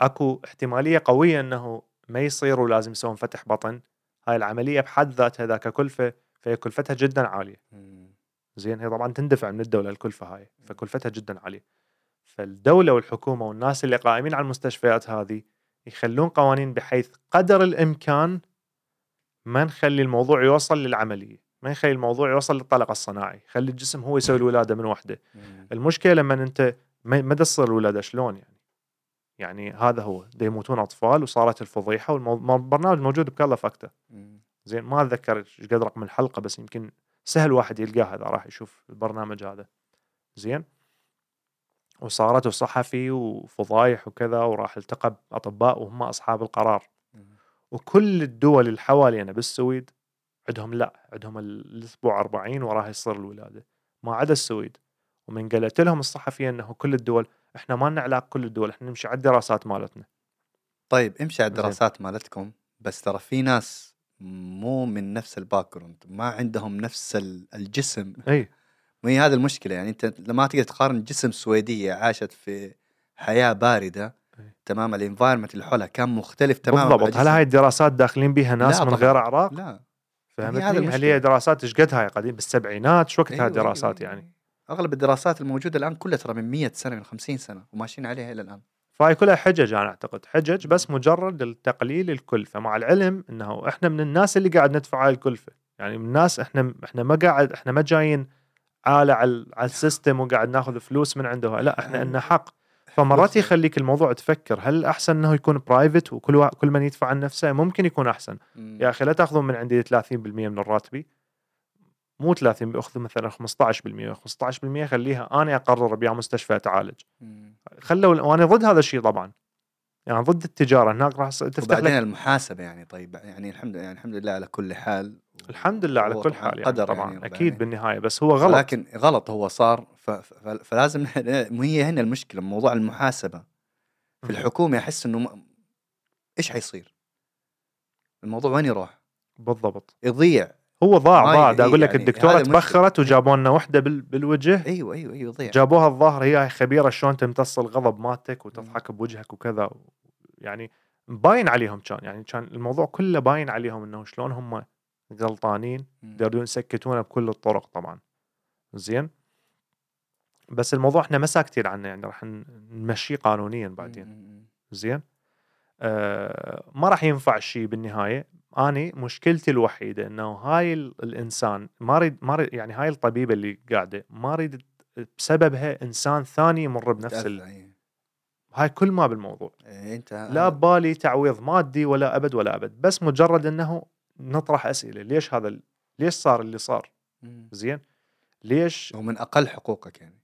أكو احتمالية قوية إنه ما يصير ولازم يسوون فتح بطن. هاي العملية بحد ذاتها ذاك كلفة فهي كلفتها جدا عالية. زين هي طبعا تندفع من الدولة الكلفه هاي فكلفتها جدا عالية فالدولة والحكومة والناس اللي قائمين على المستشفيات هذه يخلون قوانين بحيث قدر الإمكان ما نخلي الموضوع يوصل للعملية ما نخلي الموضوع يوصل للطلق الصناعي خلي الجسم هو يسوي الولادة من وحدة. المشكلة لما أنت ما تصير الولادة شلون يعني يعني هذا هو يموتون أطفال وصارت الفضيحة والبرنامج موجود بكلا فاكتا مم. زين ما أتذكر إيش قد رقم الحلقة بس يمكن سهل واحد يلقاه إذا راح يشوف البرنامج هذا. زين. وصارت صحفي وفضايح وكذا وراح التقى بأطباء وهم أصحاب القرار. وكل الدول اللي حوالينا بالسويد عندهم لا عندهم الأسبوع 40 وراه يصير الولادة. ما عدا السويد. ومن قالت لهم الصحفيه إنه كل الدول إحنا ما لنا علاقة كل الدول إحنا نمشي على الدراسات مالتنا. طيب امشي على. الدراسات مالتكم بس ترى في ناس مو من نفس ال background ما عندهم نفس ال- الجسم. إي. وهي هذه المشكلة يعني أنت لما تقدر تقارن جسم سويدية عاشت في حياة باردة أي. تمام ال environment اللي حولها كان مختلف تماما بالضبط. هل هاي الدراسات داخلين بها ناس من. غير أعراق؟ لا. هذا فهمتني؟ هل. هي دراسات إيش قد هاي قديم؟ بالسبعينات؟ شو وقت هاي أيوة، الدراسات أيوة، يعني. أغلب الدراسات الموجودة الآن كلها ترى من 100 سنة من 50 سنة وماشيين عليها إلى الآن. فهاي كلها حجج أنا أعتقد. حجج بس مجرد لتقليل الكلفة. مع العلم إنه إحنا من الناس اللي قاعد ندفع هاي الكلفة. يعني من الناس إحنا إحنا ما قاعد إحنا ما جايين عالة على على ال system وقاعد ناخذ فلوس من عنده لا إحنا لنا حق. فمرات يخليك الموضوع تفكر. هل أحسن إنه يكون private وكل. كل من يدفع عن نفسه؟ ممكن يكون أحسن. يا أخي لا تأخذون من عندي 30% من راتبي مو 30 اخذ مثلا 15% 15% خليها أنا أقرر بيا مستشفى أتعالج. خلوا وأنا ضد هذا الشيء طبعا يعني ضد التجارة هناك راح تفتح وبعدين لك المحاسبة يعني طيب يعني الحمد يعني الحمد لله على كل حال الحمد لله على كل حال يعني قدر طبعا يعني أكيد يعني بالنهاية بس هو غلط لكن غلط هو صار. فلازم هي هنا المشكلة موضوع المحاسبة في. الحكومة احس إنه م... إيش حيصير؟ الموضوع وين يروح؟ بالضبط يضيع هو ضاع ضاع دا أقول لك يعني الدكتورة. تبخرت وجابوا لنا وحدة بال... بالوجه. أيوه أيوه أيوه يضيع جابوها الظاهر هي خبيرة شلون تمتص الغضب مالتك وتضحك بوجهك وكذا يعني باين عليهم كان يعني كان الموضوع كله باين عليهم إنه شلون هم غلطانين. يقدرون يسكتونه بكل الطرق طبعا. زين؟ بس الموضوع إحنا ما ساكتين عنه يعني راح نمشيه قانونيا بعدين. زين؟ آه ما راح ينفع الشيء بالنهاية. أني مشكلتي الوحيدة إنه هاي ال- الإنسان ما أريد ما أريد يعني هاي الطبيبة اللي قاعدة ما أريد بسببها إنسان ثاني يمر بنفس ال... هاي كل ما بالموضوع. إيه، أنت لا ببالي تعويض مادي ولا أبد ولا أبد بس مجرد إنه نطرح أسئلة ليش هذا ال- ليش صار اللي صار. زين؟ ليش هو من أقل حقوقك يعني.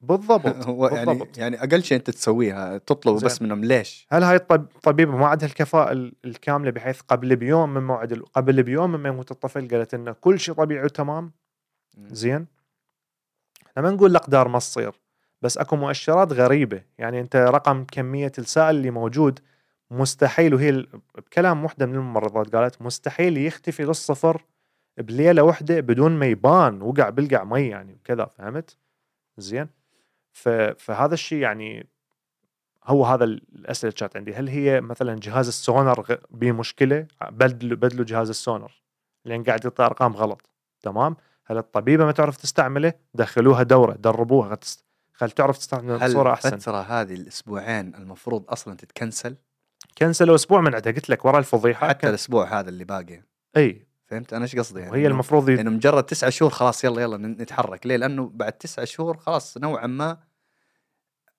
بالضبط هو يعني بالضبط يعني أقل شيء أنت تسويها تطلب. بس منهم ليش؟ هل هاي الطب- الطبيبه ما عندها الكفاءه ال- الكاملة بحيث قبل بيوم من موعد قبل بيوم من يموت الطفل قالت لنا كل شيء طبيعي وتمام. زين إحنا ما نقول الأقدار ما تصير بس أكو مؤشرات غريبة يعني أنت رقم كمية السائل اللي موجود مستحيل وهي بكلام وحده من الممرضات قالت مستحيل يختفي للصفر بليلة واحدة بدون ما يبان وقع بلقع مي يعني وكذا فهمت؟ زين. فهذا الشيء يعني هو هذا ال- الأسئلة اللي كانت عندي. هل هي مثلا جهاز السونار غ- به مشكله بدلوا بدلوا جهاز السونار لأن قاعد يعطي أرقام غلط. تمام؟ هل الطبيبة ما تعرف تستعمله؟ دخلوها دورة دربوها. خل تعرف تستعمله هل بصورة أحسن. الفترة هذه الأسبوعين المفروض أصلا تتكنسل؟ كنسلوا أسبوع من عندها قلت لك ورا الفضيحة حتى كان... الأسبوع هذا اللي باقي. إي. فهمت؟ أنا إيش قصدي؟ يعني وهي المفروض ي... لأنه مجرد تسعة شهور خلاص يلا يلا نتحرك. ليه؟ لأنه بعد تسعة شهور خلاص نوعا ما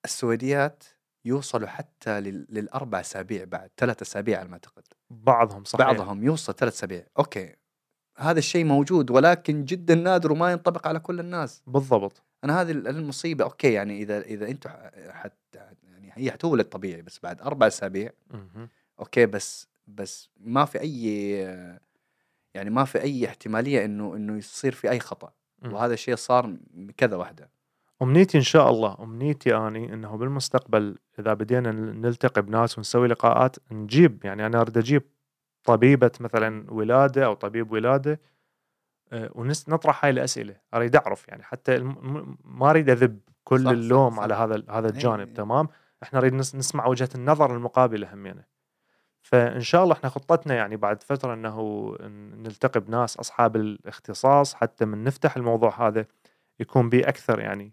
السويديات يوصلوا حتى لل... للأربع أسابيع بعد ثلاث أسابيع على ما أعتقد. بعضهم صحيح. بعضهم يوصل ثلاث أسابيع. okay. هذا الشيء موجود ولكن جدا نادر وما ينطبق على كل الناس. بالضبط. أنا هذه ال- المصيبة. okay يعني إذا إذا أنتم حتى يعني هي حتولد طبيعي بس بعد أربع أسابيع. okay بس بس ما في أي يعني ما في أي احتمالية إنه إنه يصير في أي خطأ مم. وهذا الشيء صار م- كذا واحدة أمنيتي إن شاء الله أمنيتي أني إنه بالمستقبل إذا بدينا نلتقي بناس ونسوي لقاءات نجيب يعني أنا أريد أجيب طبيبة مثلا ولادة أو طبيب ولادة آه، ونس نطرح هاي الأسئلة أريد أعرف يعني حتى م- ما أريد أذب كل صح، اللوم صح. على هذا هذا إيه، الجانب إيه. تمام إحنا نريد نس- نسمع وجهة النظر المقابلة همينه فإن شاء الله إحنا خطتنا يعني بعد فترة إنه نلتقي بناس أصحاب الاختصاص حتى من نفتح الموضوع هذا يكون به أكثر يعني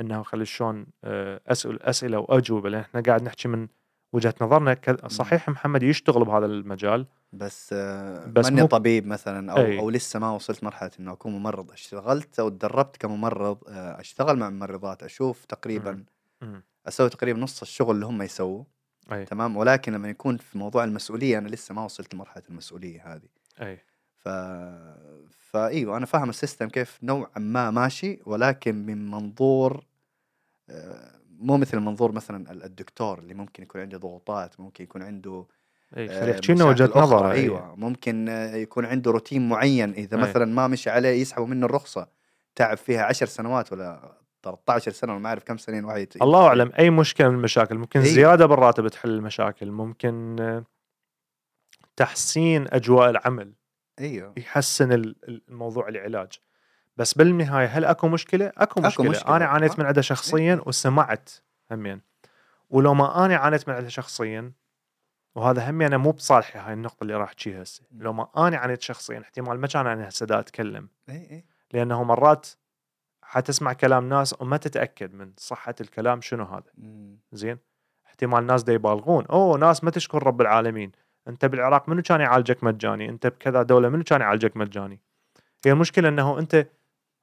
إنه خلي شلون آه، اسئله أسئلة وأجوبة لأن إحنا قاعد نحكي من وجهة نظرنا صحيح محمد يشتغل بهذا المجال بس آه بس ماني مو- طبيب مثلا أو أي. أو لسه ما وصلت مرحلة إنه أكون ممرض اشتغلت أو تدربت كممرض آه أشتغل مع ممرضات أشوف تقريبا مم. أسوي تقريبا نص الشغل اللي هم يسووه أي. تمام؟ ولكن لما يكون في موضوع المسؤولية أنا لسه ما وصلت لمرحلة المسؤولية هذه. أي. ف فايوه أنا فاهم السيستم كيف نوعا ما ماشي ولكن من منظور آه، مو مثل منظور مثلا ال- الدكتور اللي ممكن يكون عنده ضغوطات ممكن يكون عنده أي آه، يحكي لنا وجهة نظره أيوه ممكن آه، يكون عنده روتين معين إذا أي. مثلا ما مشي عليه يسحبوا منه الرخصة. تعب فيها عشر سنوات ولا 13 سنة ولا ما أعرف كم سنين واحد الله أعلم أي مشكلة من المشاكل؟ ممكن إيه. زيادة بالراتب تحل المشاكل ممكن آه، تحسين أجواء العمل إيوه. يحسن ال- ال- الموضوع العلاج. بس بالنهاية هل أكو مشكلة؟ أكو مشكلة, مشكلة. أنا عانيت. من عندها شخصيا وسمعت همين. ولو ما أنا عانيت من عندها شخصيا وهذا همي أنا مو بصالحي هاي النقطة اللي راح تجي هسه. لو ما أنا عانيت شخصيا احتمال ما كان أنا هسه أتكلم. اي اي لأنه مرات حتسمع كلام ناس وما تتأكد من صحة الكلام شنو هذا. زين؟ احتمال ناس دا يبالغون. أوه ناس ما تشكر رب العالمين. أنت بالعراق منو كان يعالجك مجاني؟ أنت بكذا دولة منو كان يعالجك مجاني؟ هي المشكلة إنه أنت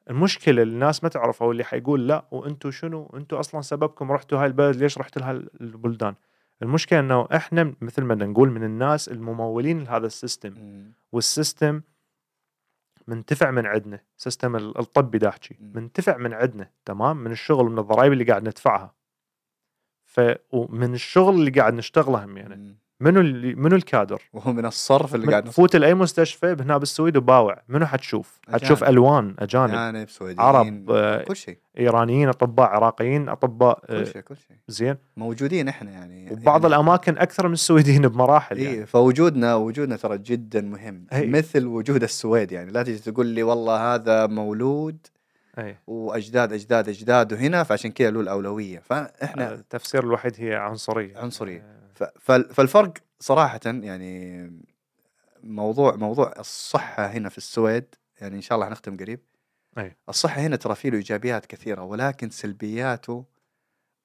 المشكلة الناس ما تعرفها واللي حيقول لا وأنتم شنو؟ أنتم أصلا سببكم رحتوا هاي البلد ليش رحتوا لها البلدان؟ المشكلة إنه إحنا مثل ما نقول من الناس الممولين لهذا السيستم. وال system منتفع من عندنا system ال- الطبي دا احكي مم. منتفع من عندنا تمام من الشغل من الضرائب اللي قاعد ندفعها ف ومن الشغل اللي قاعد نشتغله يعني. منو اللي منو الكادر؟ وهو من الصرف اللي قاعد فوت لأي مستشفى هنا بالسويد وباوع. منو حتشوف؟ حتشوف أجانب. ألوان أجانب. أجانب سعوديين عرب، آه، كل شيء. إيرانيين أطباء عراقيين أطباء كل آه، شيء كل شيء. زين. موجودين إحنا يعني وبعض يعني الأماكن أكثر من السويديين بمراحل يعني. اي فوجودنا وجودنا ترى جدا مهم. أي. مثل وجود السويد يعني. لا تجي تقول لي والله هذا مولود اي وأجداد أجداد اجداده هنا فعشان كذا له الاولويه فإحنا التفسير الوحيد هي عنصرية. عنصرية. فالفرق صراحة يعني موضوع موضوع الصحة هنا في السويد يعني إن شاء الله حنختم قريب أي. الصحة هنا ترى فيه له إيجابيات كثيرة ولكن سلبياته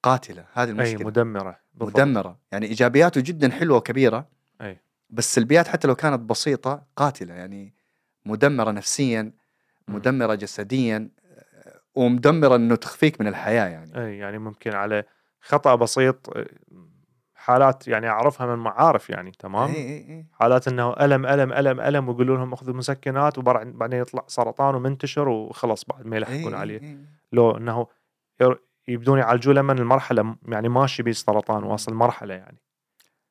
قاتلة هذه المشكلة مدمرة بالضبط. مدمرة يعني إيجابياته جدا حلوة وكبيرة أي. بس سلبيات حتى لو كانت بسيطة قاتلة يعني مدمرة نفسيا. مدمرة جسديا ومدمرة إنه تخفيك من الحياة يعني أي يعني ممكن على خطأ بسيط حالات يعني أعرفها من معارف يعني تمام إي إي إي حالات إنه ألم ألم ألم ألم ويقولوا لهم أخذوا مسكنات وبعدين بعدين يطلع سرطان ومنتشر وخلص بعد ما يلحقون عليه. لو إنه يبدون يعالجوه لما المرحلة يعني ماشي بيه السرطان. واصل مرحلة يعني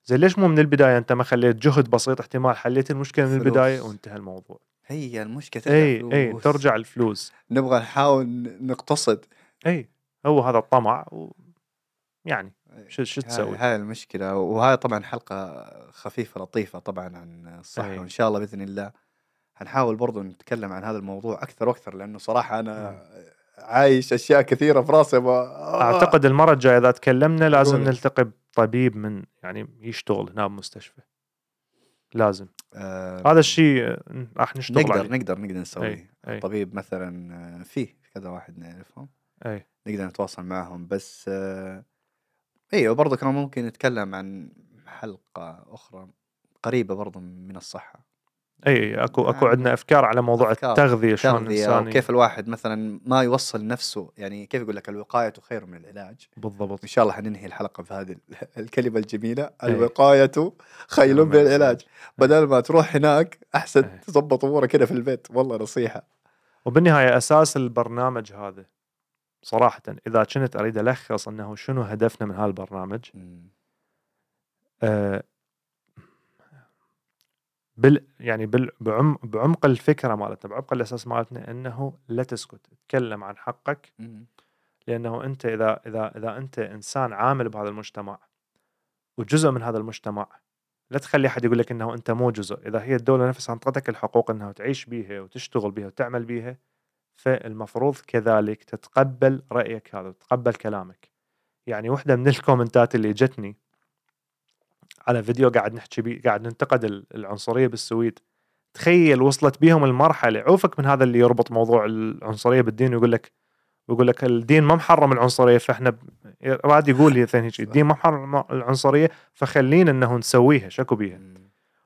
زي ليش مو من البداية أنت ما خليت جهد بسيط احتمال حليت المشكلة من. البداية وانتهى الموضوع هي المشكلة ترجع إي اي. ترجع الفلوس نبغى نحاول نقتصد إي هو هذا الطمع و يعني شو شو هاي- تسوي؟ هاي المشكلة. وهاي طبعا حلقة خفيفة لطيفة طبعا عن الصحة أي. وإن شاء الله بإذن الله حنحاول برضو نتكلم عن هذا الموضوع أكثر وأكثر لأنه صراحة أنا عايش أشياء كثيرة في راسي أعتقد المرة الجاية إذا تكلمنا لازم قول. نلتقي بطبيب من يعني يشتغل هنا بمستشفى. لازم. آه، هذا الشيء راح نشتغل نقدر عليه. نقدر نقدر نسويه. اي طبيب مثلا آه، فيه كذا واحد نعرفهم. اي نقدر نتواصل معهم. بس آه، أيوه برضه كمان ممكن نتكلم عن حلقة أخرى قريبة برضه من الصحة. اي أكو أكو يعني عندنا أفكار على موضوع أفكار، التغذية شلون الإنسان وكيف الواحد مثلا ما يوصل نفسه يعني كيف يقول لك الوقاية خير من العلاج. بالضبط. إن شاء الله حننهي الحلقة بهذه ال- الكلمة الجميلة. إيه. الوقاية خير من العلاج. بدل ما تروح هناك أحسن إيه. تظبط أمورك كده في البيت. والله نصيحة. وبالنهاية أساس البرنامج هذا. صراحة إذا كنت أريد ألخص أنه شنو هدفنا من هالبرنامج آه، بال يعني بال بعم بعمق الفكرة مالتنا بعمق الأساس مالتنا إنه لا تسكت تكلم عن حقك مم. لأنه أنت إذا إذا إذا أنت إنسان عامل بهذا المجتمع وجزء من هذا المجتمع لا تخلي أحد يقول لك إنه أنت مو جزء إذا هي الدولة نفسها انطتك الحقوق إنها تعيش بيها وتشتغل بيها وتعمل بيها فالمفروض كذلك تتقبل رأيك هذا وتتقبل كلامك. يعني واحدة من الكومنتات اللي جتني على فيديو قاعد نحكي بيه قاعد ننتقد ال- العنصرية بالسويد تخيل وصلت بيهم المرحلة عوفك من هذا اللي يربط موضوع العنصرية بالدين ويقول لك ويقول لك الدين ما محرم العنصرية فإحنا ب... راد يقول لي ثاني شيء الدين ما محرم العنصرية فخلينا إنه نسويها شكو بيها.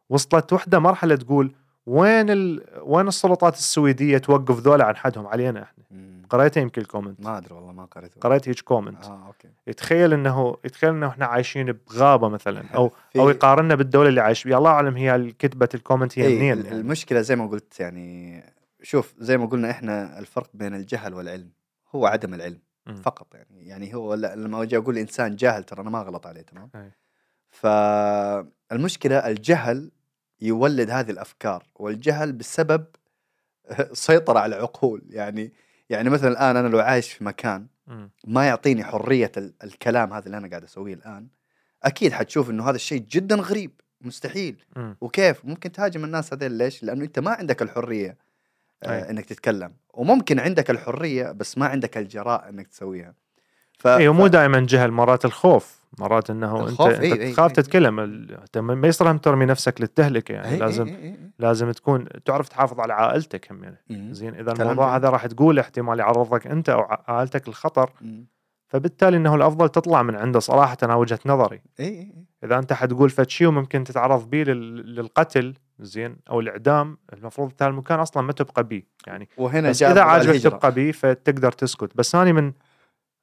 وصلت وحدة مرحلة تقول وين ال... وين السلطات السويدية توقف ذولا عن حدهم؟ علينا إحنا. مم. قريتها يمكن ال comment؟ ما أدري والله ما قريته قريت هيك comment. آه okay. يتخيل إنه يتخيل إنه إحنا عايشين بغابة مثلا أو في- أو يقارنا بالدولة اللي عايش فيها الله أعلم هي كتبت ال comment هي منين يعني. المشكلة زي ما قلت يعني شوف زي ما قلنا إحنا الفرق بين الجهل والعلم. هو عدم العلم مم. فقط يعني. يعني هو لما أجي أقول إنسان جاهل ترى أنا ما غلط عليه تمام. فالمشكلة الجهل يولد هذه الأفكار والجهل بسبب سيطرة على العقول. يعني يعني مثلا الآن أنا لو عايش في مكان. ما يعطيني حرية ال- الكلام هذا اللي أنا قاعد أسويه الآن أكيد حتشوف إنه هذا الشيء جدا غريب مستحيل. وكيف؟ ممكن تهاجم الناس هذول ليش؟ لأنه أنت ما عندك الحرية. آه إنك تتكلم. وممكن عندك الحرية بس ما عندك الجراءه إنك تسويها. ف... اي مو دائما جهل مرات الخوف. مرات إنه انت الخوف، أنت إي، إي، تخاف إي. تتكلم أنت ما يصير هم ترمي نفسك للتهلكة يعني إي، إي، لازم إي، إي. لازم تكون تعرف تحافظ على عائلتك هم يعني. زين إذا الموضوع. هذا راح تقول احتمال يعرضك أنت أو عائلتك للخطر. فبالتالي إنه الأفضل تطلع من عنده صراحة أنا وجهة نظري إي إذا أنت حتقول فد شيء وممكن تتعرض به لل- للقتل زين أو الإعدام المفروض انت المكان أصلا ما تبقى به يعني وهنا بس إذا عاجبك. تبقى به فتقدر تسكت بس أنا من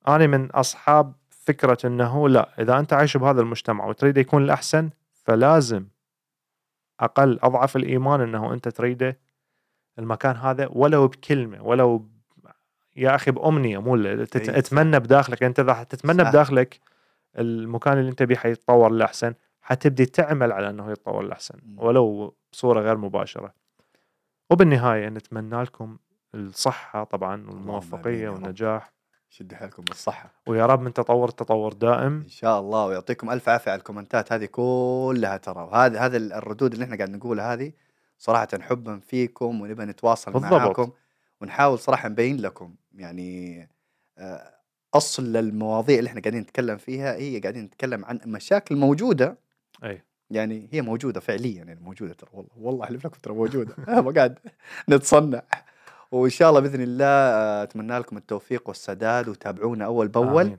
أنا من أصحاب فكرة إنه لا إذا أنت عايش بهذا المجتمع وتريد يكون الأحسن فلازم أقل أضعف الإيمان إنه أنت تريده المكان هذا ولو بكلمة ولو ب... يا أخي بأمنية مو ل- تت... إي، صح. تتمنى بداخلك أنت إذا تتمنى صح. بداخلك المكان اللي أنت بيه حيتطور للأحسن حتبدي تعمل على إنه يتطور للأحسن مم. ولو بصورة غير مباشرة وبالنهاية نتمنى لكم الصحة طبعا والموفقية. والنجاح شدوا حيلكم بالصحة. ويا رب من تطور تطور دائم. إن شاء الله ويعطيكم ألف عافية على الكومنتات هذه كلها ترى. وهذه هذه الردود اللي إحنا قاعد نقولها هذه صراحة حبا فيكم ونبغى نتواصل بالضبط. معاكم ونحاول صراحة نبين لكم يعني آه، أصل المواضيع اللي إحنا قاعدين نتكلم فيها هي قاعدين نتكلم عن مشاكل موجودة. أي. يعني هي موجودة فعليا يعني موجودة ترى والله والله أحلف لكم ترى موجودة. ما قاعد نتصنع. وإن شاء الله بإذن الله آه، أتمنى لكم التوفيق والسداد وتابعونا أول بأول. آمين.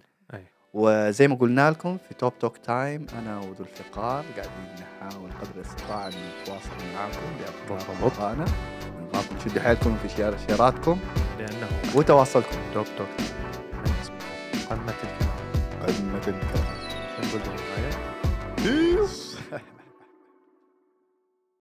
وزي ما قلنا لكم في توب توك تايم أنا وذو الفقار قاعدين نحاول قدر الإستطاعة أن نتواصل معاكم. رمضان نبغاكم تشدوا حيلكم في شيراتكم لأنه وتواصلكم. توك توك قمه الكلام قمة الكلام شو نقول؟ بالنهايه.